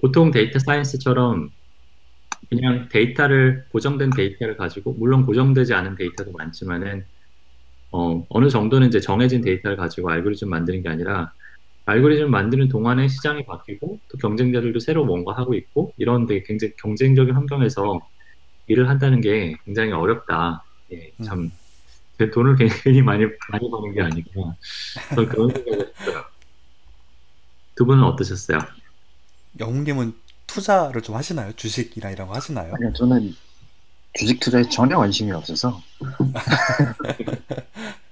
보통 data science처럼 그냥 데이터를 고정된 데이터를 가지고 물론 고정되지 않은 데이터도 많지만은 어, 어느 정도는 이제 정해진 데이터를 가지고 알고리즘 만드는 게 아니라 알고리즘 만드는 동안에 시장이 바뀌고 또 경쟁자들도 새로 뭔가 하고 있고 이런 되게 굉장히 경쟁적인 환경에서 일을 한다는 게 굉장히 어렵다. 예, 참 음. 제 돈을 굉장히 많이 많이 버는 게 아니구나. 그런 생각을 했어요. 두 분은 어떠셨어요? 영웅님은 투자를 좀 하시나요? 주식이나 이런 거 하시나요? 아니요, 저는 주식 투자에 전혀 관심이 없어서.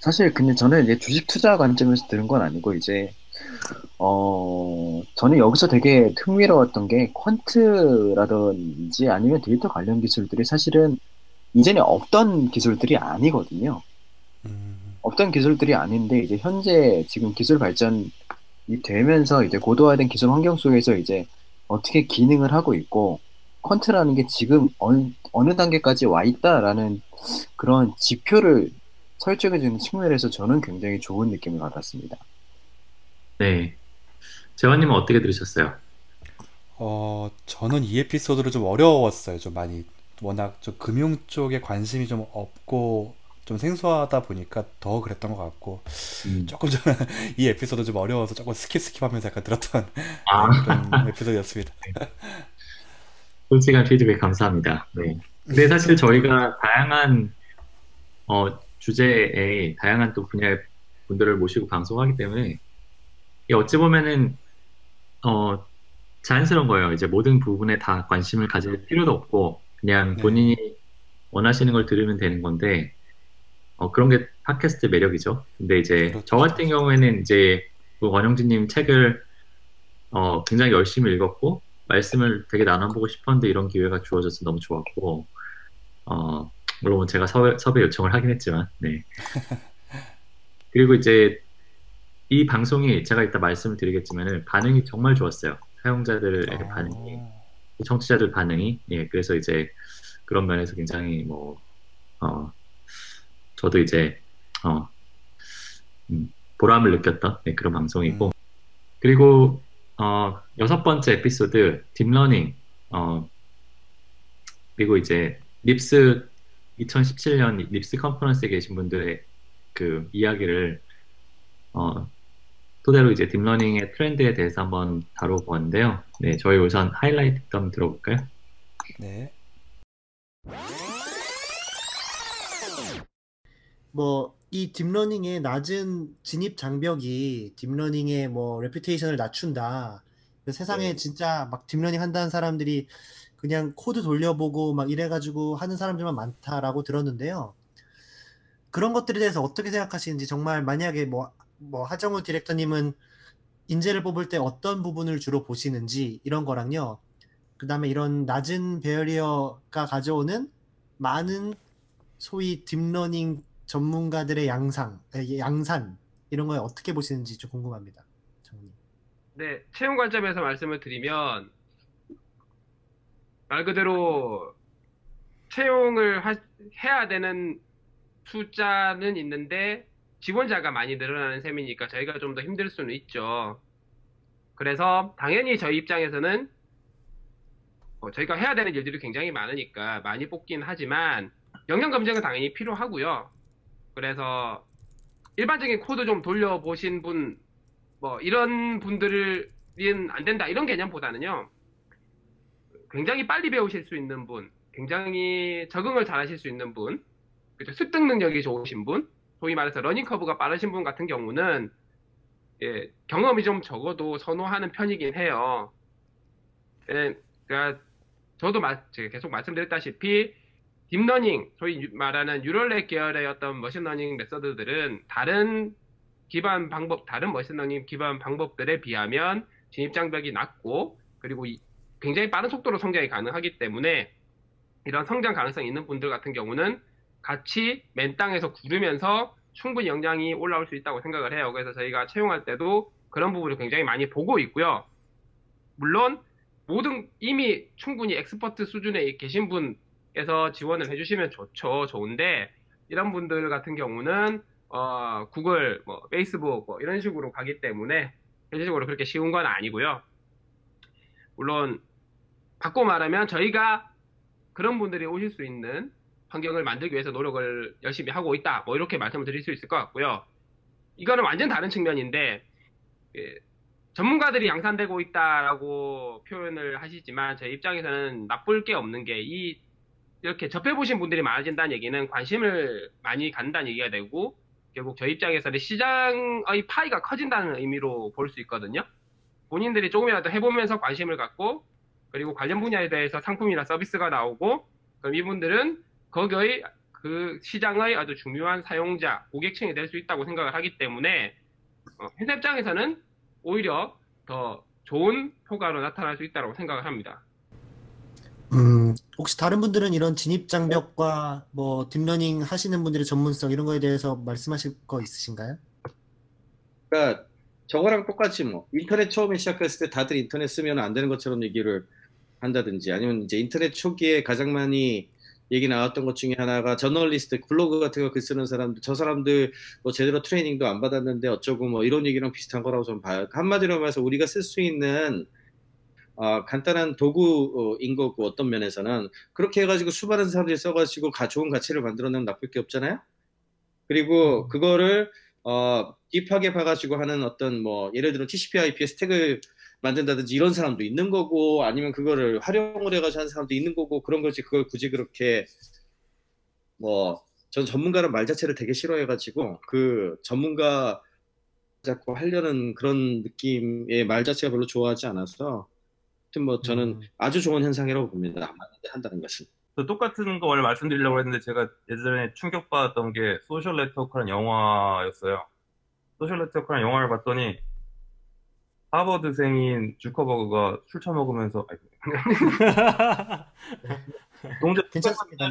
사실 근데 저는 이제 주식 투자 관점에서 들은 건 아니고 이제 어 저는 여기서 되게 흥미로웠던 게 퀀트라든지 아니면 데이터 관련 기술들이 사실은 이전에 없던 기술들이 아니거든요. 음. 없던 기술들이 아닌데 이제 현재 지금 기술 발전이 되면서 이제 고도화된 기술 환경 속에서 이제 어떻게 기능을 하고 있고 퀀트라는 게 지금 어느, 어느 단계까지 와 있다라는 그런 지표를 설정해 주는 측면에서 저는 굉장히 좋은 느낌을 받았습니다. 네. 재완님은 어떻게 들으셨어요? 어, 저는 이 에피소드를 좀 어려웠어요. 좀 많이 워낙 좀 금융 쪽에 관심이 좀 없고 좀 생소하다 보니까 더 그랬던 것 같고 음. 조금 좀 이 에피소드 좀 어려워서 조금 skip skip하면서 약간 들었던 아. 네, 그런 에피소드였습니다. 솔직한 피드백 감사합니다. 네. 근데 사실 저희가 다양한 어, 주제에 다양한 또 분야의 분들을 모시고 방송하기 때문에 어찌 보면은 어, 자연스러운 거예요. 이제 모든 부분에 다 관심을 가질 필요도 없고 그냥 네. 본인이 네. 원하시는 걸 들으면 되는 건데 어, 그런 게 팟캐스트 매력이죠. 근데 이제 그렇죠. 저 같은 경우에는 이제 그 원영진님 책을 어, 굉장히 열심히 읽었고 말씀을 되게 나눠보고 싶었는데 이런 기회가 주어져서 너무 좋았고 어, 물론 제가 섭외, 섭외 요청을 하긴 했지만 네. 그리고 이제 이 방송이 제가 이따 말씀을 드리겠지만 반응이 정말 좋았어요. 사용자들의 아... 반응이, 청취자들 반응이. 예, 그래서 이제 그런 면에서 굉장히 뭐, 어, 저도 이제, 어, 음, 보람을 느꼈던 네, 그런 방송이고. 음. 그리고, 어, 여섯 번째 에피소드, deep learning, 어, 그리고 이제, NIPS 2017년 NIPS conference에 계신 분들의 그 이야기를 어, 토대로 이제 deep learning의 트렌드에 대해서 한번 다뤄보았는데요. 네, 저희 우선 하이라이트 한번 들어볼까요? 네. 뭐 이 deep learning의 낮은 진입 장벽이 deep learning의 뭐 reputation을 낮춘다. 세상에 네. 진짜 막 deep learning 한다는 사람들이 그냥 코드 돌려보고 막 이래가지고 하는 사람들만 많다라고 들었는데요. 그런 것들에 대해서 어떻게 생각하시는지 정말 만약에 뭐 뭐 하정우 디렉터님은 인재를 뽑을 때 어떤 부분을 주로 보시는지 이런 거랑요. 그 다음에 이런 낮은 barrier가 가져오는 많은 소위 deep learning 전문가들의 양상, 양산 이런 거에 어떻게 보시는지 좀 궁금합니다. 정님. 네, 채용 관점에서 말씀을 드리면 말 그대로 채용을 하, 해야 되는 숫자는 있는데 지원자가 많이 늘어나는 셈이니까 저희가 좀 더 힘들 수는 있죠. 그래서 당연히 저희 입장에서는 어, 저희가 해야 되는 일들이 굉장히 많으니까 많이 뽑긴 하지만 역량 검증은 당연히 필요하고요. 그래서 일반적인 코드 좀 돌려보신 분, 뭐 이런 분들은 안 된다 이런 개념보다는요. 굉장히 빨리 배우실 수 있는 분, 굉장히 적응을 잘 하실 수 있는 분, 그렇죠. 습득 능력이 좋으신 분, 소위 말해서 learning curve가 빠르신 분 같은 경우는 예, 경험이 좀 적어도 선호하는 편이긴 해요. 예, 그러니까 저도 마, 계속 말씀드렸다시피 deep learning, 소위 말하는 유럴렉 계열의 어떤 machine learning method들은 다른 기반 방법, 다른 machine learning 기반 방법들에 비하면 진입장벽이 낮고 그리고 굉장히 빠른 속도로 성장이 가능하기 때문에 이런 성장 가능성이 있는 분들 같은 경우는 같이 맨 땅에서 구르면서 충분히 역량이 올라올 수 있다고 생각을 해요. 그래서 저희가 채용할 때도 그런 부분을 굉장히 많이 보고 있고요. 물론 모든 이미 충분히 expert 수준에 계신 분께서 지원을 해주시면 좋죠. 좋은데 이런 분들 같은 경우는 어, 구글, 뭐, 페이스북 뭐 이런 식으로 가기 때문에 현실적으로 그렇게 쉬운 건 아니고요. 물론 바꿔 말하면 저희가 그런 분들이 오실 수 있는 환경을 만들기 위해서 노력을 열심히 하고 있다. 뭐 이렇게 말씀을 드릴 수 있을 것 같고요. 이거는 완전 다른 측면인데 예, 전문가들이 양산되고 있다라고 표현을 하시지만 제 입장에서는 나쁠 게 없는 게 이 이렇게 접해보신 분들이 많아진다는 얘기는 관심을 많이 갖는다는 얘기가 되고 결국 저희 입장에서는 시장의 파이가 커진다는 의미로 볼 수 있거든요. 본인들이 조금이라도 해보면서 관심을 갖고 그리고 관련 분야에 대해서 상품이나 서비스가 나오고 그럼 이분들은 거기의 그 시장의 아주 중요한 사용자, 고객층이 될 수 있다고 생각을 하기 때문에 어, 회사 입장에서는 오히려 더 좋은 효과로 나타날 수 있다고 생각을 합니다. 음, 혹시 다른 분들은 이런 진입 장벽과 뭐 deep learning 하시는 분들의 전문성 이런 거에 대해서 말씀하실 거 있으신가요? 그러니까 저거랑 똑같이 뭐 인터넷 처음에 시작했을 때 다들 인터넷 쓰면 안 되는 것처럼 얘기를 한다든지 아니면 이제 인터넷 초기에 가장 많이 얘기 나왔던 것 중에 하나가 저널리스트 블로그 같은 거 글 쓰는 사람들 저 사람들 뭐 제대로 트레이닝도 안 받았는데 어쩌고 뭐 이런 얘기랑 비슷한 거라고 저는 봐요. 한마디로 말해서 우리가 쓸 수 있는 어, 간단한 도구인 거고 어떤 면에서는. 그렇게 해가지고 수많은 사람들이 써가지고 가, 좋은 가치를 만들어내면 나쁠 게 없잖아요. 그리고 그거를 어, 딥하게 봐가지고 하는 어떤 뭐 예를 들어 TCP/IP 스택을 만든다든지 이런 사람도 있는 거고 아니면 그거를 활용을 해가지고 하는 사람도 있는 거고 그런 거지 그걸 굳이 그렇게 뭐 전 전문가란 말 자체를 되게 싫어해가지고 그 전문가 자꾸 하려는 그런 느낌의 말 자체가 별로 좋아하지 않아서 하여튼 뭐 저는 음. 아주 좋은 현상이라고 봅니다. 한다는 것은. 똑같은 거 원래 말씀드리려고 했는데 제가 예전에 충격받았던 게 소셜 네트워크라는 영화였어요. 소셜 네트워크라는 영화를 봤더니 하버드생인 주커버그가 술 처먹으면서 동작 괜찮습니다.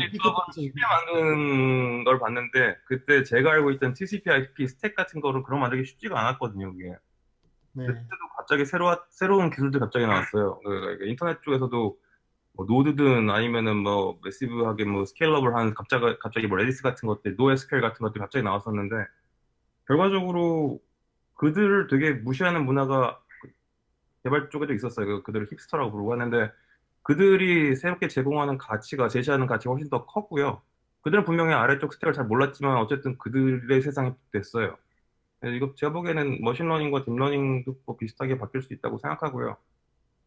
쉽게 만드는 걸 봤는데 그때 제가 알고 있던 TCP/IP stack 같은 거를 그런 만들기 쉽지가 않았거든요. 그게 네. 그때도 갑자기 새로 새로운 기술들이 갑자기 나왔어요. 그 인터넷 쪽에서도 뭐 Node든 아니면은 뭐 massive하게 뭐 scalable한 갑자기 갑자기 뭐 Redis 같은 것들, NoSQL 같은 것들이 갑자기 나왔었는데 결과적으로 그들을 되게 무시하는 문화가 개발 쪽에도 있었어요. 그, 그들을 hipster라고 부르고 하는데 그들이 새롭게 제공하는 가치가 제시하는 가치가 훨씬 더 컸고요. 그들은 분명히 아래쪽 stack을 잘 몰랐지만 어쨌든 그들의 세상이 됐어요. 이거 제가 보기에는 머신러닝과 딥러닝도 뭐 비슷하게 바뀔 수 있다고 생각하고요.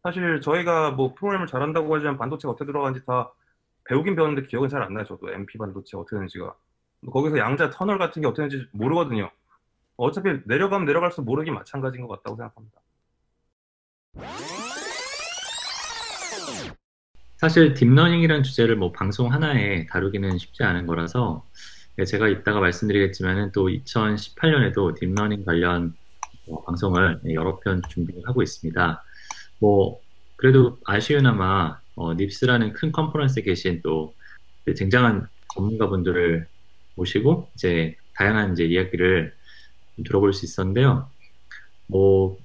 사실 저희가 뭐 프로그램을 잘한다고 하지만 반도체가 어떻게 들어가는지 다 배우긴 배웠는데 기억은 잘 안 나요. 저도 NP 반도체 어떻게 되는지가. 거기서 양자 터널 같은 게 어떻게 되는지 모르거든요. 어차피 내려가면 내려갈수록 모르기 마찬가지인 것 같다고 생각합니다. 사실 deep learning이라는 주제를 뭐 방송 하나에 다루기는 쉽지 않은 거라서 네, 제가 이따가 말씀드리겠지만은 또 2018년에도 deep learning 관련 뭐 방송을 여러 편 준비를 하고 있습니다. 뭐 그래도 아쉬우나마 어, NIPS라는 큰 컨퍼런스에 계신 또 굉장한 전문가분들을 모시고 이제 다양한 이제 이야기를 들어볼 수 있었는데요. 뭐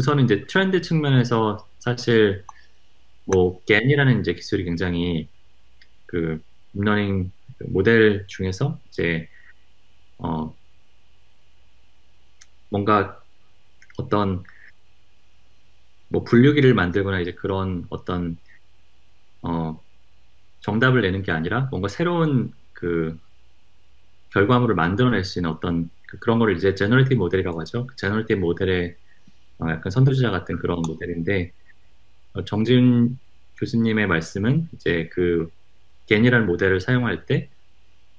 우선은 이제 트렌드 측면에서 사실 뭐 GAN이라는 이제 기술이 굉장히 그 deep learning 모델 중에서 이제 어 뭔가 어떤 뭐 분류기를 만들거나 이제 그런 어떤 어 정답을 내는 게 아니라 뭔가 새로운 그 결과물을 만들어낼 수 있는 어떤 그 그런 거를 이제 generative model이라고 하죠. generative model의 어 약간 선두주자 같은 그런 모델인데 어 정진 교수님의 말씀은 이제 그 GAN이라는 모델을 사용할 때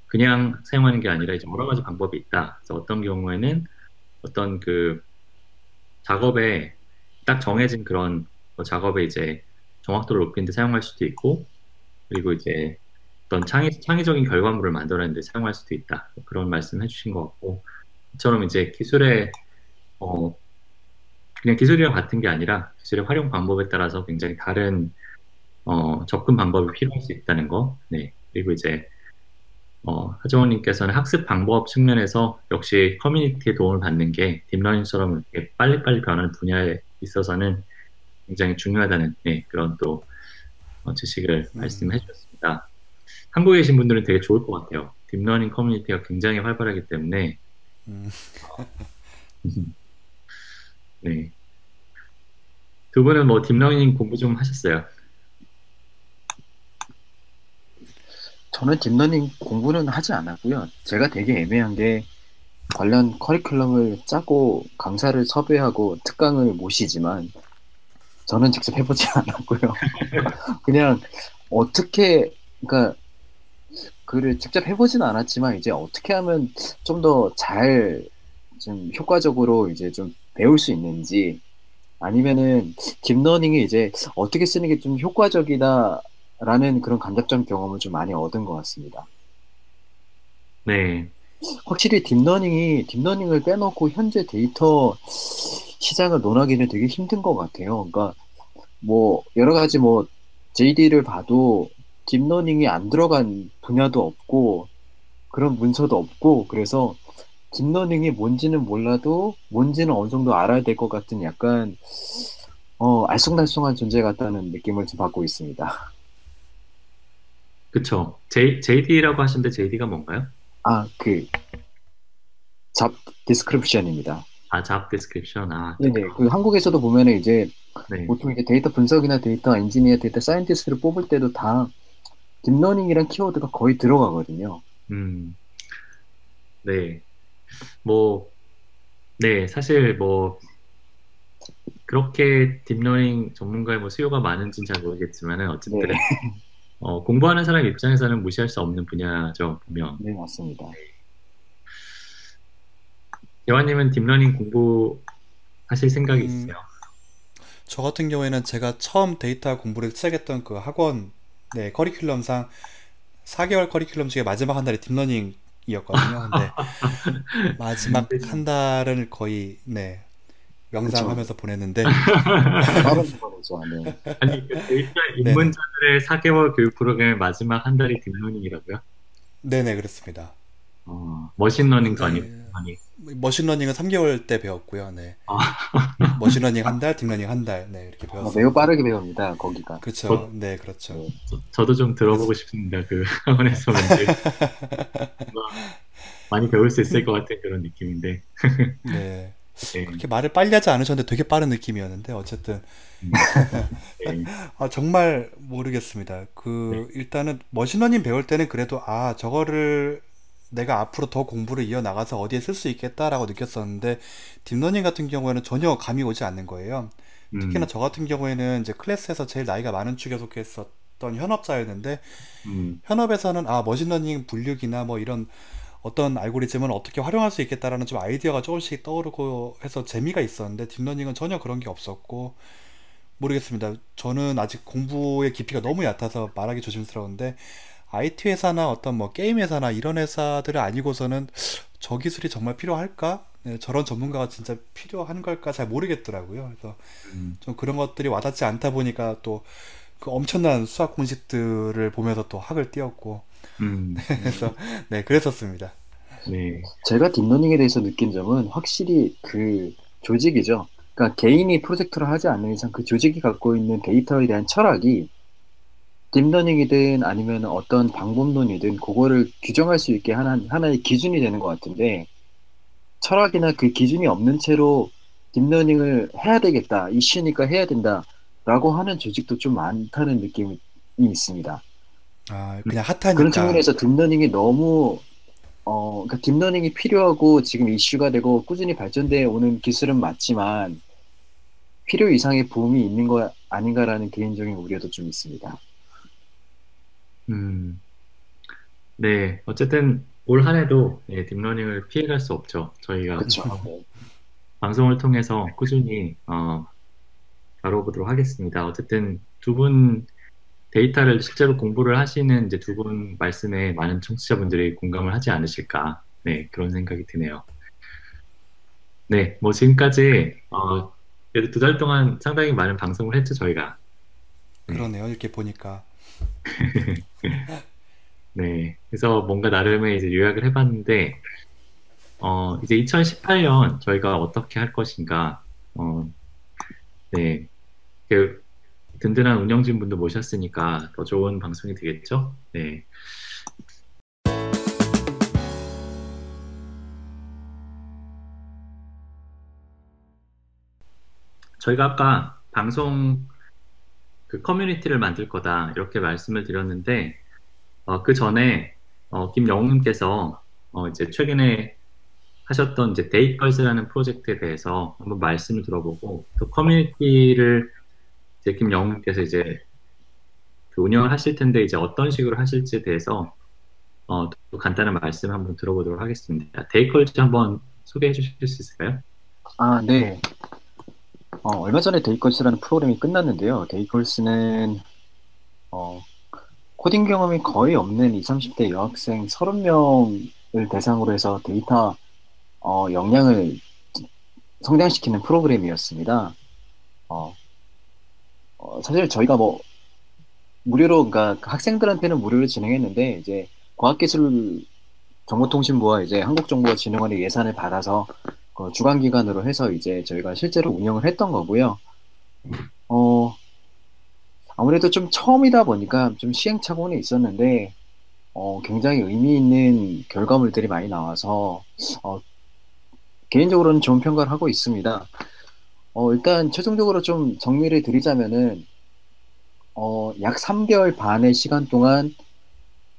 그냥 사용하는 게 아니라 이제 여러 가지 방법이 있다. 그래서 어떤 경우에는 어떤 그 작업에 딱 정해진 그런 뭐 작업에 이제 정확도를 높이는 데 사용할 수도 있고 그리고 이제 어떤 창의, 창의적인 결과물을 만들어내는 데 사용할 수도 있다. 그런 말씀 해주신 것 같고 이처럼 이제 기술의 어 그냥 기술이랑 같은 게 아니라 기술의 활용 방법에 따라서 굉장히 다른 어, 접근 방법이 필요할 수 있다는 거. 네. 그리고 이제 어, 하정우님께서는 학습 방법 측면에서 역시 커뮤니티의 도움을 받는 게 deep learning처럼 이렇게 빨리빨리 변하는 분야에 있어서는 굉장히 중요하다는 네, 그런 또 어, 지식을 음. 말씀해 주셨습니다. 한국에 계신 분들은 되게 좋을 것 같아요. deep learning 커뮤니티가 굉장히 활발하기 때문에 음. 네. 두 분은 뭐 deep learning 공부 좀 하셨어요? 저는 deep learning 공부는 하지 않았고요. 제가 되게 애매한 게 관련 커리큘럼을 짜고 강사를 섭외하고 특강을 모시지만 저는 직접 해보지 않았고요. 그냥 어떻게 그러니까 그를 직접 해보지는 않았지만 이제 어떻게 하면 좀 더 잘 좀 효과적으로 이제 좀 배울 수 있는지 아니면은 deep learning이 이제 어떻게 쓰는 게 좀 효과적이다 라는 그런 간접적 경험을 좀 많이 얻은 것 같습니다. 네. 확실히 딥러닝이 딥러닝을 빼놓고 현재 데이터 시장을 논하기는 되게 힘든 것 같아요. 그러니까 뭐 여러 가지 뭐 JD를 봐도 deep learning이 안 들어간 분야도 없고 그런 문서도 없고 그래서 deep learning이 뭔지는 몰라도 뭔지는 어느 정도 알아야 될 것 같은 약간 어 알쏭달쏭한 존재 같다는 느낌을 좀 받고 있습니다. 그쵸. J, JD라고 하시는데 JD가 뭔가요? 아, 그, job description입니다. 아, job description. 아, 네네. 그 한국에서도 보면은 이제 네. 보통 이제 데이터 분석이나 데이터 엔지니어, data scientist를 뽑을 때도 다 deep learning이란 키워드가 거의 들어가거든요. 음. 네. 뭐, 네, 사실 뭐, 그렇게 deep learning 전문가의 뭐 수요가 많은지는 잘 모르겠지만은 어쨌든 네. 어, 공부하는 사람 입장에서는 무시할 수 없는 분야죠 보면. 네 맞습니다. 재완님은 deep learning 공부하실 생각이 음, 있으세요? 저 같은 경우에는 제가 처음 데이터 공부를 시작했던 그 학원 네 커리큘럼상 4개월 커리큘럼 중에 마지막 한 달이 deep learning이었거든요. 근데 마지막 네. 한 달은 거의 네 명상하면서 보냈는데 아니 그 데이터 입문자들의 4개월 교육 프로그램의 마지막 한 달이 deep learning이라고요? 네네 그렇습니다. 어, machine learning도 아니고 아니. machine learning은 3개월 때 배웠고요. 네. 아. machine learning 한 달, deep learning 한 달, 네 이렇게 아, 배웠어요. 매우 빠르게 배웁니다. 거기가. 그렇죠. 저, 네, 그렇죠. 저, 도 좀 들어보고 싶습니다. 그 학원에서 왠지 많이 배울 수 있을 것 같은 그런 느낌인데. 네. 네. 그렇게 말을 빨리 하지 않으셨는데 되게 빠른 느낌이었는데 어쨌든 음. 네. 아, 정말 모르겠습니다. 그 네. 일단은 machine learning 배울 때는 그래도 아 저거를 내가 앞으로 더 공부를 이어나가서 어디에 쓸 수 있겠다라고 느꼈었는데 deep learning 같은 경우에는 전혀 감이 오지 않는 거예요. 특히나 음. 저 같은 경우에는 이제 클래스에서 제일 나이가 많은 축에 속했었던 현업자였는데 음. 현업에서는 아 machine learning 분류기나 뭐 이런 어떤 알고리즘은 어떻게 활용할 수 있겠다라는 좀 아이디어가 조금씩 떠오르고 해서 재미가 있었는데 deep learning은 전혀 그런 게 없었고 모르겠습니다. 저는 아직 공부의 깊이가 너무 얕아서 말하기 조심스러운데 IT 회사나 어떤 뭐 게임 회사나 이런 회사들을 아니고서는 저 기술이 정말 필요할까? 네, 저런 전문가가 진짜 필요한 걸까 잘 모르겠더라고요. 그래서 음. 좀 그런 것들이 와닿지 않다 보니까 또 그 엄청난 수학 공식들을 보면서 또 학을 뗐고 음. 그래서 네 그랬었습니다. 네. 제가 deep learning에 대해서 느낀 점은 확실히 그 조직이죠. 그러니까 개인이 프로젝트를 하지 않는 이상 그 조직이 갖고 있는 데이터에 대한 철학이 deep learning이든 아니면 어떤 방법론이든 그거를 규정할 수 있게 하나, 하나의 기준이 되는 것 같은데 철학이나 그 기준이 없는 채로 deep learning을 해야 되겠다 이슈니까 해야 된다라고 하는 조직도 좀 많다는 느낌이 있습니다. 아 그냥 hot하니까 그런 측면에서 deep learning이 너무 어 그러니까 deep learning이 필요하고 지금 이슈가 되고 꾸준히 발전돼 오는 기술은 맞지만 필요 이상의 붐이 있는 거 아닌가라는 개인적인 우려도 좀 있습니다. 음, 네, 어쨌든 올 한 해도 예, deep learning을 피해갈 수 없죠. 저희가 그쵸. 방송을 통해서 꾸준히 어, 다뤄보도록 하겠습니다. 어쨌든 두 분 데이터를 실제로 공부를 하시는 이제 두 분 말씀에 많은 청취자분들이 공감을 하지 않으실까, 네, 그런 생각이 드네요. 네, 뭐 지금까지 어, 그래도 두 달 동안 상당히 많은 방송을 했죠, 저희가. 그러네요, 이렇게 보니까. 네. 그래서 뭔가 나름의 이제 요약을 해봤는데, 어, 이제 2018년 저희가 어떻게 할 것인가, 어, 네. 그 든든한 운영진 분도 모셨으니까 더 좋은 방송이 되겠죠? 네. 저희가 아까 방송 그 커뮤니티를 만들 거다 이렇게 말씀을 드렸는데 어, 그 전에 어, 김영웅님께서 어, 이제 최근에 하셨던 이제 데잇걸즈라는 프로젝트에 대해서 한번 말씀을 들어보고 또 커뮤니티를 이제 김영웅님께서 이제 그 운영을 하실 텐데 이제 어떤 식으로 하실지에 대해서 어, 또 간단한 말씀 한번 들어보도록 하겠습니다. 데잇걸즈 한번 소개해 주실 수 있을까요? 아, 네. 어, 얼마 전에 데잇걸즈라는 프로그램이 끝났는데요. 데잇걸즈는 어, 코딩 경험이 거의 없는 20, 30대 여학생 30명을 대상으로 해서 데이터 어, 역량을 성장시키는 프로그램이었습니다. 어, 어, 사실 저희가 뭐 무료로 그러니까 학생들한테는 무료로 진행했는데 이제 과학기술 정보통신부와 이제 한국정보진흥원의 예산을 받아서 그 주간 기관으로 해서 이제 저희가 실제로 운영을 했던 거고요. 어, 아무래도 좀 처음이다 보니까 좀 시행착오는 있었는데, 어, 굉장히 의미 있는 결과물들이 많이 나와서, 어, 개인적으로는 좋은 평가를 하고 있습니다. 어, 일단 최종적으로 좀 정리를 드리자면은 어, 약 3개월 반의 시간 동안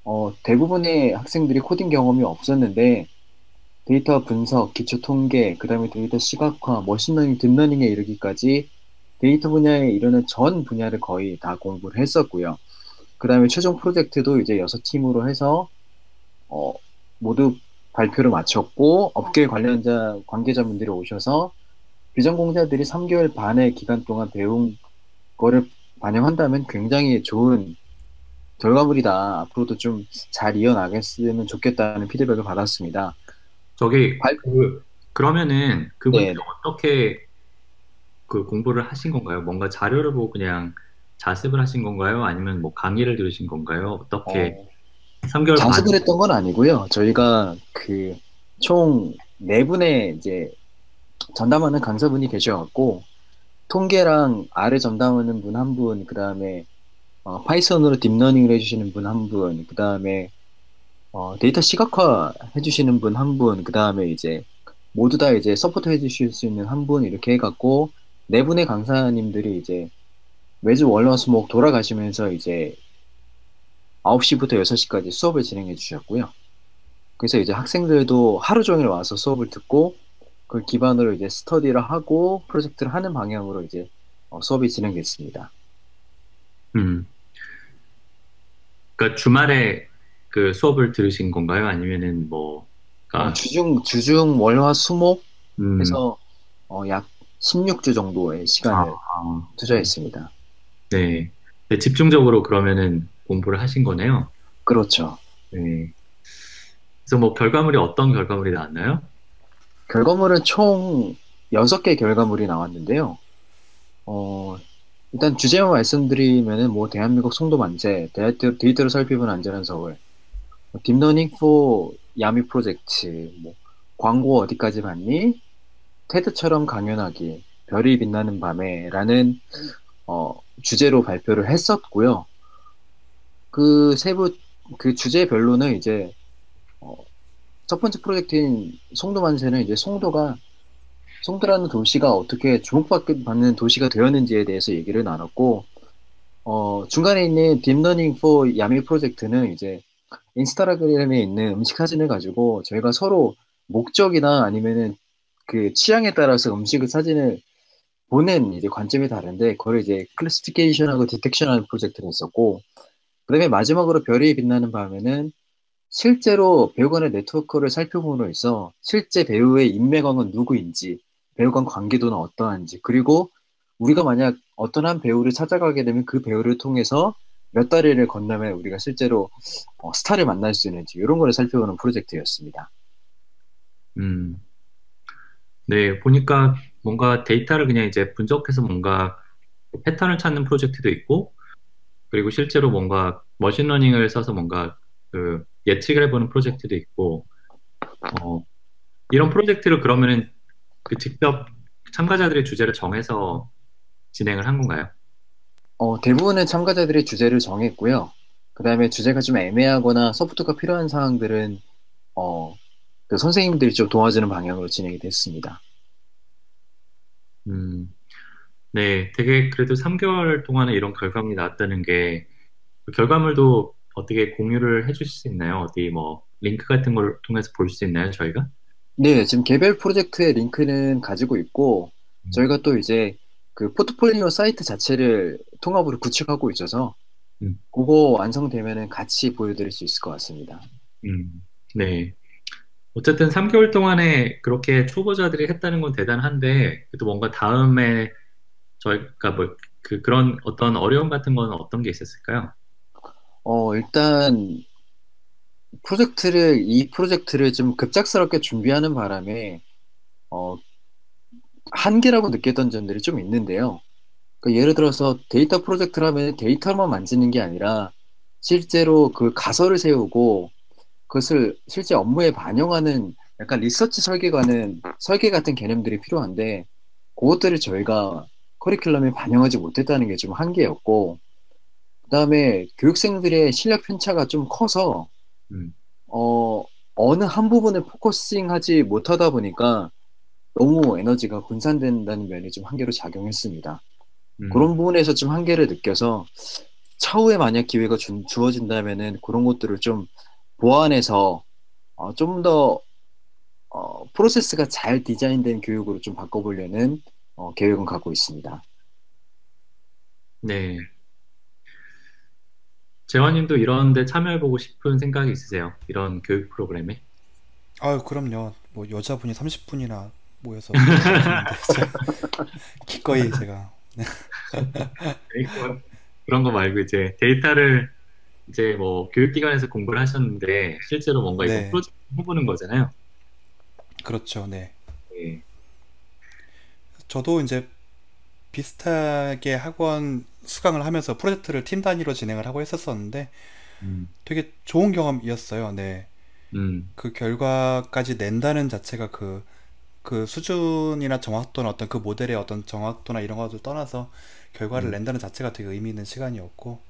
어, 대부분의 학생들이 코딩 경험이 없었는데 데이터 분석, 기초 통계, 그 다음에 데이터 시각화, machine learning, deep learning에 이르기까지 데이터 분야에 이르는 전 분야를 거의 다 공부를 했었고요. 그 다음에 최종 프로젝트도 이제 여섯 팀으로 해서 어, 모두 발표를 마쳤고 업계 관련자 관계자분들이 오셔서 비전공자들이 3개월 반의 기간 동안 배운 거를 반영한다면 굉장히 좋은 결과물이다. 앞으로도 좀 잘 이어나갔으면 좋겠다는 피드백을 받았습니다. 저기 그 그러면은 그분 네. 어떻게 그 공부를 하신 건가요? 뭔가 자료를 보고 그냥 자습을 하신 건가요? 아니면 뭐 강의를 들으신 건가요? 어떻게 어, 3개월 자습을 반... 했던 건 아니고요. 저희가 그 총 네 분의 이제 전담하는 강사분이 계셔갖고 통계랑 R을 전담하는 분 한 분, 그 다음에 어, Python으로 deep learning을 해주시는 분 한 분, 그 다음에 어, 데이터 시각화 해주시는 분 한 분, 그 다음에 이제 모두 다 이제 support 해주실 수 있는 한 분 이렇게 해갖고 네 분의 강사님들이 이제 매주 월화수목 돌아가시면서 이제 9시부터 6시까지 수업을 진행해 주셨고요. 그래서 이제 학생들도 하루 종일 와서 수업을 듣고 그걸 기반으로 이제 스터디를 하고 프로젝트를 하는 방향으로 이제 어, 수업이 진행됐습니다. 음. 그러니까 주말에 그 수업을 들으신 건가요? 아니면은 뭐 그러니까... 어, 주중 주중 월화 수목 음. 해서 어, 약 16주 정도의 시간을 아, 투자했습니다. 네. 네. 집중적으로 그러면은 공부를 하신 거네요. 그렇죠. 네. 그래서 뭐 결과물이 어떤 결과물이 나왔나요? 결과물은 총 6개 결과물이 나왔는데요. 어, 일단 주제만 말씀드리면은 뭐 대한민국 송도 만재, 데이터, 데이터를 살피는 안전한 서울, Deep Learning for Yummy 프로젝트, 뭐 광고 어디까지 봤니? TED처럼 강연하기, 별이 빛나는 밤에라는 어, 주제로 발표를 했었고요. 그 세부 그 주제별로는 이제 어, 첫 번째 프로젝트인 송도만세는 이제 송도가 송도라는 도시가 어떻게 주목받는 도시가 되었는지에 대해서 얘기를 나눴고 어, 중간에 있는 Deep Learning for Yummy 프로젝트는 이제 인스타그램에 있는 음식 사진을 가지고 저희가 서로 목적이나 아니면은 그 취향에 따라서 음식을 사진을 보는 이제 관점이 다른데 그걸 이제 classification하고 detection하는 프로젝트를 했었고 그다음에 마지막으로 별이 빛나는 밤에는 실제로 배우 간의 네트워크를 살펴보므로 해서 실제 배우의 인맥왕은 누구인지 배우 간 관계도는 어떠한지 그리고 우리가 만약 어떤 한 배우를 찾아가게 되면 그 배우를 통해서 몇 다리를 건너면 우리가 실제로 어, 스타를 만날 수 있는지 이런 거를 살펴보는 프로젝트였습니다. 음, 네 보니까 뭔가 데이터를 그냥 이제 분석해서 뭔가 패턴을 찾는 프로젝트도 있고 그리고 실제로 뭔가 machine learning을 써서 뭔가 그 예측을 해보는 프로젝트도 있고 어, 이런 프로젝트를 그러면은 그 직접 참가자들의 주제를 정해서 진행을 한 건가요? 어, 대부분의 참가자들이 주제를 정했고요. 그 다음에 주제가 좀 애매하거나 소프트가 필요한 사항들은 어, 그 선생님들이 좀 도와주는 방향으로 진행이 됐습니다. 음, 네, 되게 그래도 3개월 동안에 이런 결과물이 나왔다는 게 그 결과물도 어떻게 공유를 해주실 수 있나요? 어디 뭐 링크 같은 걸 통해서 볼 수 있나요, 저희가? 네, 지금 개별 프로젝트의 링크는 가지고 있고 음. 저희가 또 이제 그 포트폴리오 사이트 자체를 통합으로 구축하고 있어서 음. 그거 완성되면은 같이 보여드릴 수 있을 것 같습니다. 음, 네. 어쨌든 3개월 동안에 그렇게 초보자들이 했다는 건 대단한데 그래도 뭔가 다음에 저희가 뭐 그 그런 어떤 어려움 같은 건 어떤 게 있었을까요? 어, 일단 프로젝트를 이 프로젝트를 좀 급작스럽게 준비하는 바람에 어, 한계라고 느꼈던 점들이 좀 있는데요. 그러니까 예를 들어서 데이터 프로젝트라면 데이터만 만지는 게 아니라 실제로 그 가설을 세우고 그것을 실제 업무에 반영하는 약간 리서치 설계가는 설계 같은 개념들이 필요한데 그것들을 저희가 커리큘럼에 반영하지 못했다는 게 좀 한계였고 그다음에 교육생들의 실력 편차가 좀 커서 음. 어 어느 한 부분에 포커싱하지 못하다 보니까 너무 에너지가 분산된다는 면이 좀 한계로 작용했습니다. 음. 그런 부분에서 좀 한계를 느껴서 차후에 만약 기회가 주, 주어진다면은 그런 것들을 좀 보완해서 어, 좀더 어, 프로세스가 잘 디자인된 교육으로 좀 바꿔보려는 어, 계획은 갖고 있습니다. 네. 재환님도 이런 데 참여해보고 싶은 생각이 있으세요? 이런 교육 프로그램에? 아유, 그럼요. 뭐 여자분이 30분이나 모여서 기꺼이 제가 네. 그런 거 말고 이제 데이터를 이제 뭐 교육기관에서 공부를 하셨는데 실제로 뭔가 네. 이거 프로젝트 해보는 거잖아요. 그렇죠. 네. 네. 저도 이제 비슷하게 학원 수강을 하면서 프로젝트를 팀 단위로 진행을 하고 했었었는데 음. 되게 좋은 경험이었어요. 네. 음. 그 결과까지 낸다는 자체가 그, 그 수준이나 정확도나 어떤 그 모델의 어떤 정확도나 이런 것을 떠나서 결과를 음. 낸다는 자체가 되게 의미 있는 시간이었고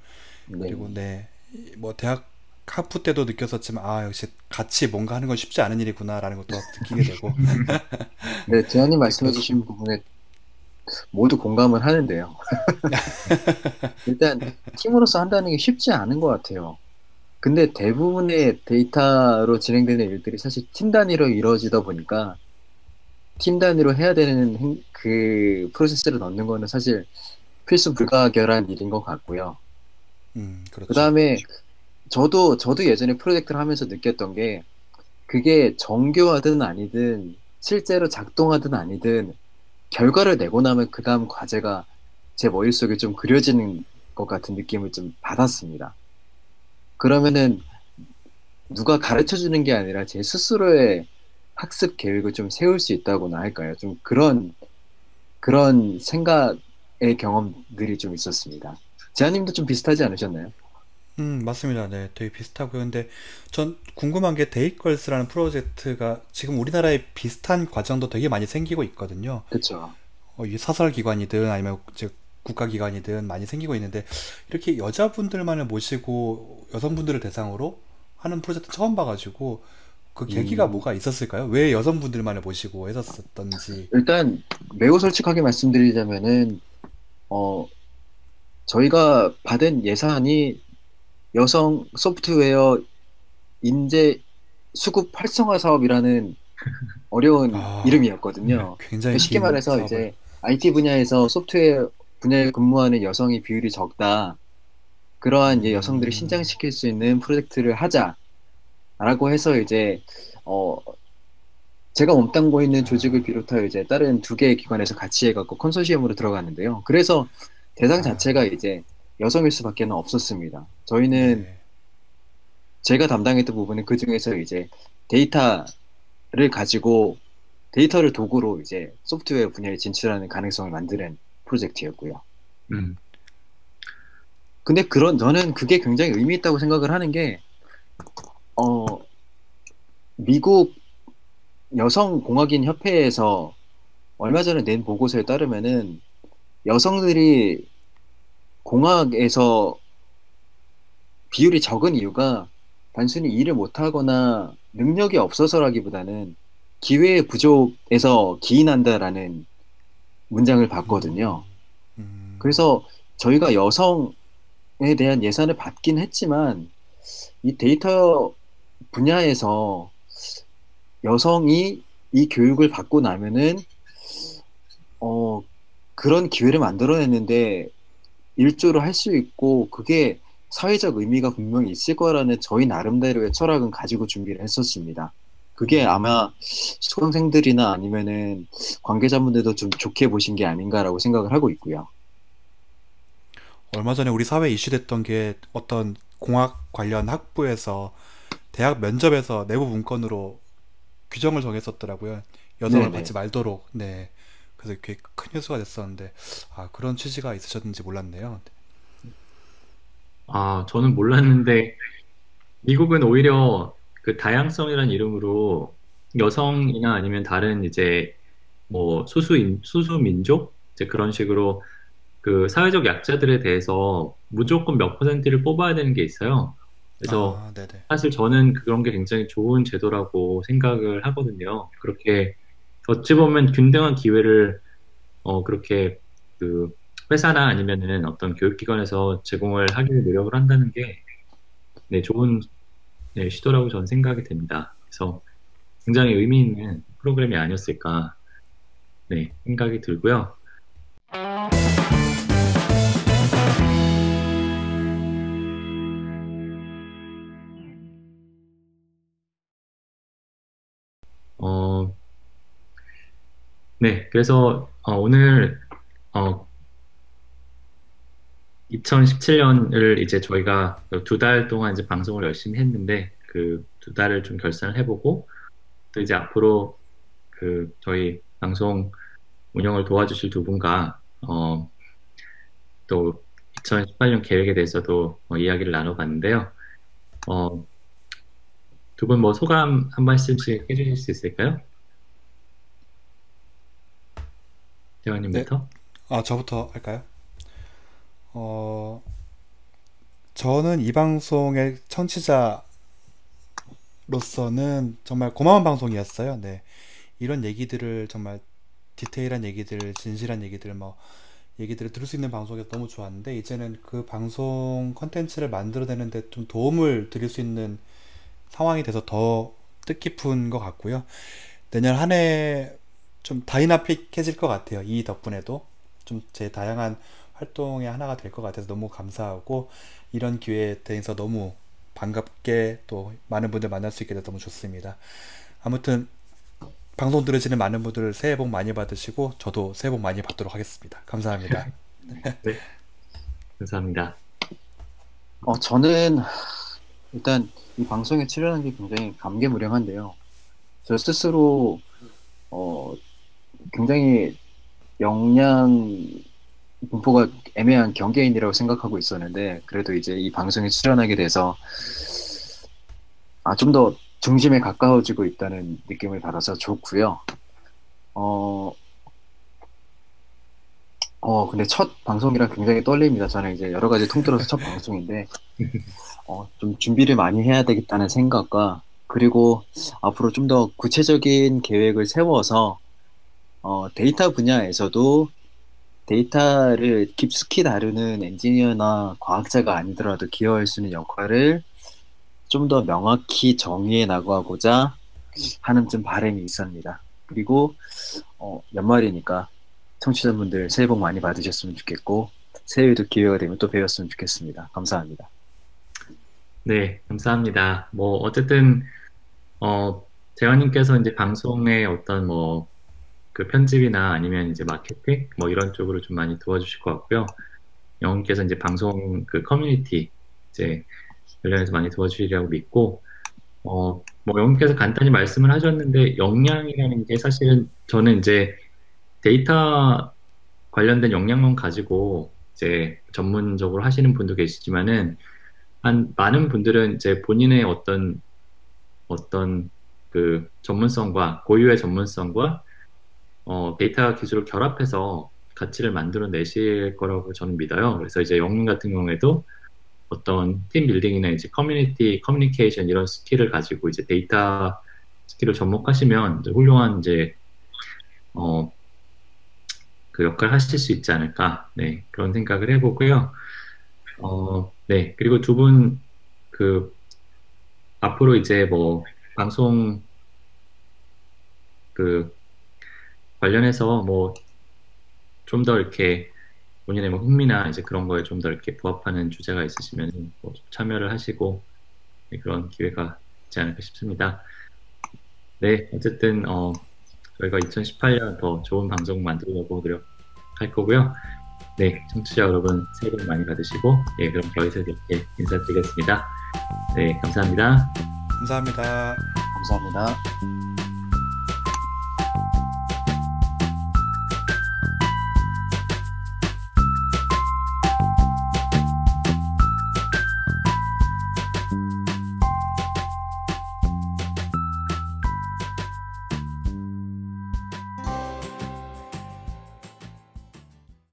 네. 그리고 네, 뭐 대학 하프 때도 느꼈었지만 아 역시 같이 뭔가 하는 건 쉽지 않은 일이구나라는 것도 느끼게 되고 네, 재현님 말씀해주신 부분에 모두 공감을 하는데요. 일단 팀으로서 한다는 게 쉽지 않은 것 같아요. 근데 대부분의 데이터로 진행되는 일들이 사실 팀 단위로 이루어지다 보니까 팀 단위로 해야 되는 행- 그 프로세스를 넣는 거는 사실 필수 불가결한 일인 것 같고요. 음, 그렇죠. 그 다음에 저도 저도 예전에 프로젝트를 하면서 느꼈던 게 그게 정교하든 아니든 실제로 작동하든 아니든 결과를 내고 나면 그 다음 과제가 제 머릿속에 좀 그려지는 것 같은 느낌을 좀 받았습니다. 그러면은 누가 가르쳐 주는 게 아니라 제 스스로의 학습 계획을 좀 세울 수 있다고나 할까요? 좀 그런 그런 생각의 경험들이 좀 있었습니다. 재한님도 좀 비슷하지 않으셨나요? 음, 맞습니다. 네, 되게 비슷하고요. 근데 전 궁금한 게 데이걸스라는 프로젝트가 지금 우리나라에 비슷한 과정도 되게 많이 생기고 있거든요. 그렇죠. 어, 이 사설 기관이든 아니면 즉 국가 기관이든 많이 생기고 있는데 이렇게 여자분들만을 모시고 여성분들을 대상으로 하는 프로젝트 처음 봐가지고 그 계기가 음. 뭐가 있었을까요? 왜 여성분들만을 모시고 했었던지. 일단 매우 솔직하게 말씀드리자면은 어 저희가 받은 예산이 여성 소프트웨어 인재 수급 활성화 사업이라는 어려운 아, 이름이었거든요. 굉장히 쉽게 긴 말해서 사업을. 이제 IT 분야에서 소프트웨어 분야에 근무하는 여성의 비율이 적다. 그러한 이제 여성들을 음. 신장시킬 수 있는 프로젝트를 하자 라고 해서 이제 어 제가 몸담고 있는 조직을 비롯하여 이제 다른 두 개의 기관에서 같이 해갖고 컨소시엄으로 들어갔는데요. 그래서 대상 자체가 이제 여성일 수밖에는 없었습니다. 저희는 네. 제가 담당했던 부분은 그 중에서 이제 데이터를 가지고 데이터를 도구로 이제 소프트웨어 분야에 진출하는 가능성을 만드는 프로젝트였고요. 음. 근데 그런 저는 그게 굉장히 의미 있다고 생각을 하는 게 어, 미국 여성 공학인 협회에서 얼마 전에 낸 보고서에 따르면은 여성들이 공학에서 비율이 적은 이유가 단순히 일을 못하거나 능력이 없어서라기보다는 기회의 부족에서 기인한다라는 문장을 봤거든요. 음, 그래서 저희가 여성에 대한 예산을 받긴 했지만 이 데이터 분야에서 여성이 이 교육을 받고 나면은 어 그런 기회를 만들어냈는데 일조를 할 수 있고 그게 사회적 의미가 분명히 있을 거라는 저희 나름대로의 철학은 가지고 준비를 했었습니다. 그게 아마 수강생들이나 아니면은 관계자분들도 좀 좋게 보신 게 아닌가라고 생각을 하고 있고요. 얼마 전에 우리 사회에 이슈됐던 게 어떤 공학 관련 학부에서 대학 면접에서 내부 문건으로 규정을 정했었더라고요. 여성을 네네. 받지 말도록. 네. 그래서 꽤큰 뉴스가 됐었는데 아 그런 취지가 있으셨는지 몰랐네요. 아, 저는 몰랐는데 미국은 오히려 그 다양성이라는 이름으로 여성이나 아니면 다른 이제 뭐 소수인 소수 민족 이제 그런 식으로 그 사회적 약자들에 대해서 무조건 몇 퍼센트를 뽑아야 되는 게 있어요. 그래서 아. 사실 저는 그런 게 굉장히 좋은 제도라고 생각을 하거든요. 그렇게 어찌 보면 균등한 기회를 어, 그렇게 그 회사나 아니면은 어떤 교육기관에서 제공을 하기 위해 노력을 한다는 게 네, 좋은 네, 시도라고 저는 생각이 됩니다. 그래서 굉장히 의미 있는 프로그램이 아니었을까 네, 생각이 들고요. 네, 그래서 어, 오늘 어, 2017년을 이제 저희가 두 달 동안 이제 방송을 열심히 했는데 그 두 달을 좀 결산을 해보고 또 이제 앞으로 그 저희 방송 운영을 도와주실 두 분과 어, 또 2018년 계획에 대해서도 어, 이야기를 나눠봤는데요. 어, 두 분 뭐 소감 한 말씀씩 해주실 수 있을까요? 대화님부터. 네. 아 저부터 할까요? 어, 저는 이 방송의 청취자로서는 정말 고마운 방송이었어요. 네. 이런 얘기들을 정말 디테일한 얘기들, 진실한 얘기들, 뭐, 얘기들을 들을 수 있는 방송이 너무 좋았는데, 이제는 그 방송 컨텐츠를 만들어내는데 좀 도움을 드릴 수 있는 상황이 돼서 더 뜻깊은 것 같고요. 내년 한 해 좀 다이나믹해질 것 같아요. 이 덕분에도. 좀 제 다양한 활동의 하나가 될 것 같아서 너무 감사하고 이런 기회에 대해서 너무 반갑게 또 많은 분들 만날 수 있게 돼서 너무 좋습니다. 아무튼 방송 들으시는 많은 분들 새해 복 많이 받으시고 저도 새해 복 많이 받도록 하겠습니다. 감사합니다. 네, 감사합니다. 어, 저는 일단 이 방송에 출연한 게 굉장히 감개무량한데요. 저 스스로 어, 굉장히 역량 분포가 애매한 경계인이라고 생각하고 있었는데 그래도 이제 이 방송에 출연하게 돼서 아, 좀 더 중심에 가까워지고 있다는 느낌을 받아서 좋고요. 어, 어, 근데 첫 방송이라 굉장히 떨립니다. 저는 이제 여러 가지 통틀어서 첫 방송인데, 어, 좀 준비를 많이 해야 되겠다는 생각과, 그리고 앞으로 좀 더 구체적인 계획을 세워서, 어, 데이터 분야에서도 데이터를 깊숙이 다루는 엔지니어나 과학자가 아니더라도 기여할 수 있는 역할을 좀 더 명확히 정의해 나가고자 하는 좀 바람이 있습니다. 그리고 어, 연말이니까 청취자분들 새해 복 많이 받으셨으면 좋겠고 새해에도 기회가 되면 또 뵈었으면 좋겠습니다. 감사합니다. 네, 감사합니다. 뭐 어쨌든 어 재환님께서 이제 방송의 어떤 뭐 그 편집이나 아니면 이제 마케팅 뭐 이런 쪽으로 좀 많이 도와주실 것 같고요. 영웅께서 이제 방송 그 커뮤니티 이제 관련해서 많이 도와주시리라고 믿고 어 뭐 영웅께서 간단히 말씀을 하셨는데 역량이라는 게 사실은 저는 이제 데이터 관련된 역량만 가지고 이제 전문적으로 하시는 분도 계시지만은 한 많은 분들은 이제 본인의 어떤 어떤 그 전문성과 고유의 전문성과 어, 데이터 기술을 결합해서 가치를 만들어 내실 거라고 저는 믿어요. 그래서 이제 영웅님 같은 경우에도 어떤 team building이나 이제 커뮤니티 커뮤니케이션 이런 스킬을 가지고 이제 데이터 스킬을 접목하시면 이제 훌륭한 이제 어, 그 역할을 하실 수 있지 않을까 네 그런 생각을 해보고요. 어, 네 그리고 두 분 그 앞으로 이제 뭐 방송 그 관련해서 뭐 좀 더 이렇게 본인의 뭐 흥미나 이제 그런 거에 좀 더 이렇게 부합하는 주제가 있으시면 뭐 참여를 하시고 네, 그런 기회가 있지 않을까 싶습니다. 네, 어쨌든 어, 저희가 2018년 더 좋은 방송 만들려고 노력할 거고요. 네, 청취자 여러분 새해 복 많이 받으시고 예, 그럼 저희서 이렇게 인사드리겠습니다. 네, 감사합니다. 감사합니다. 감사합니다.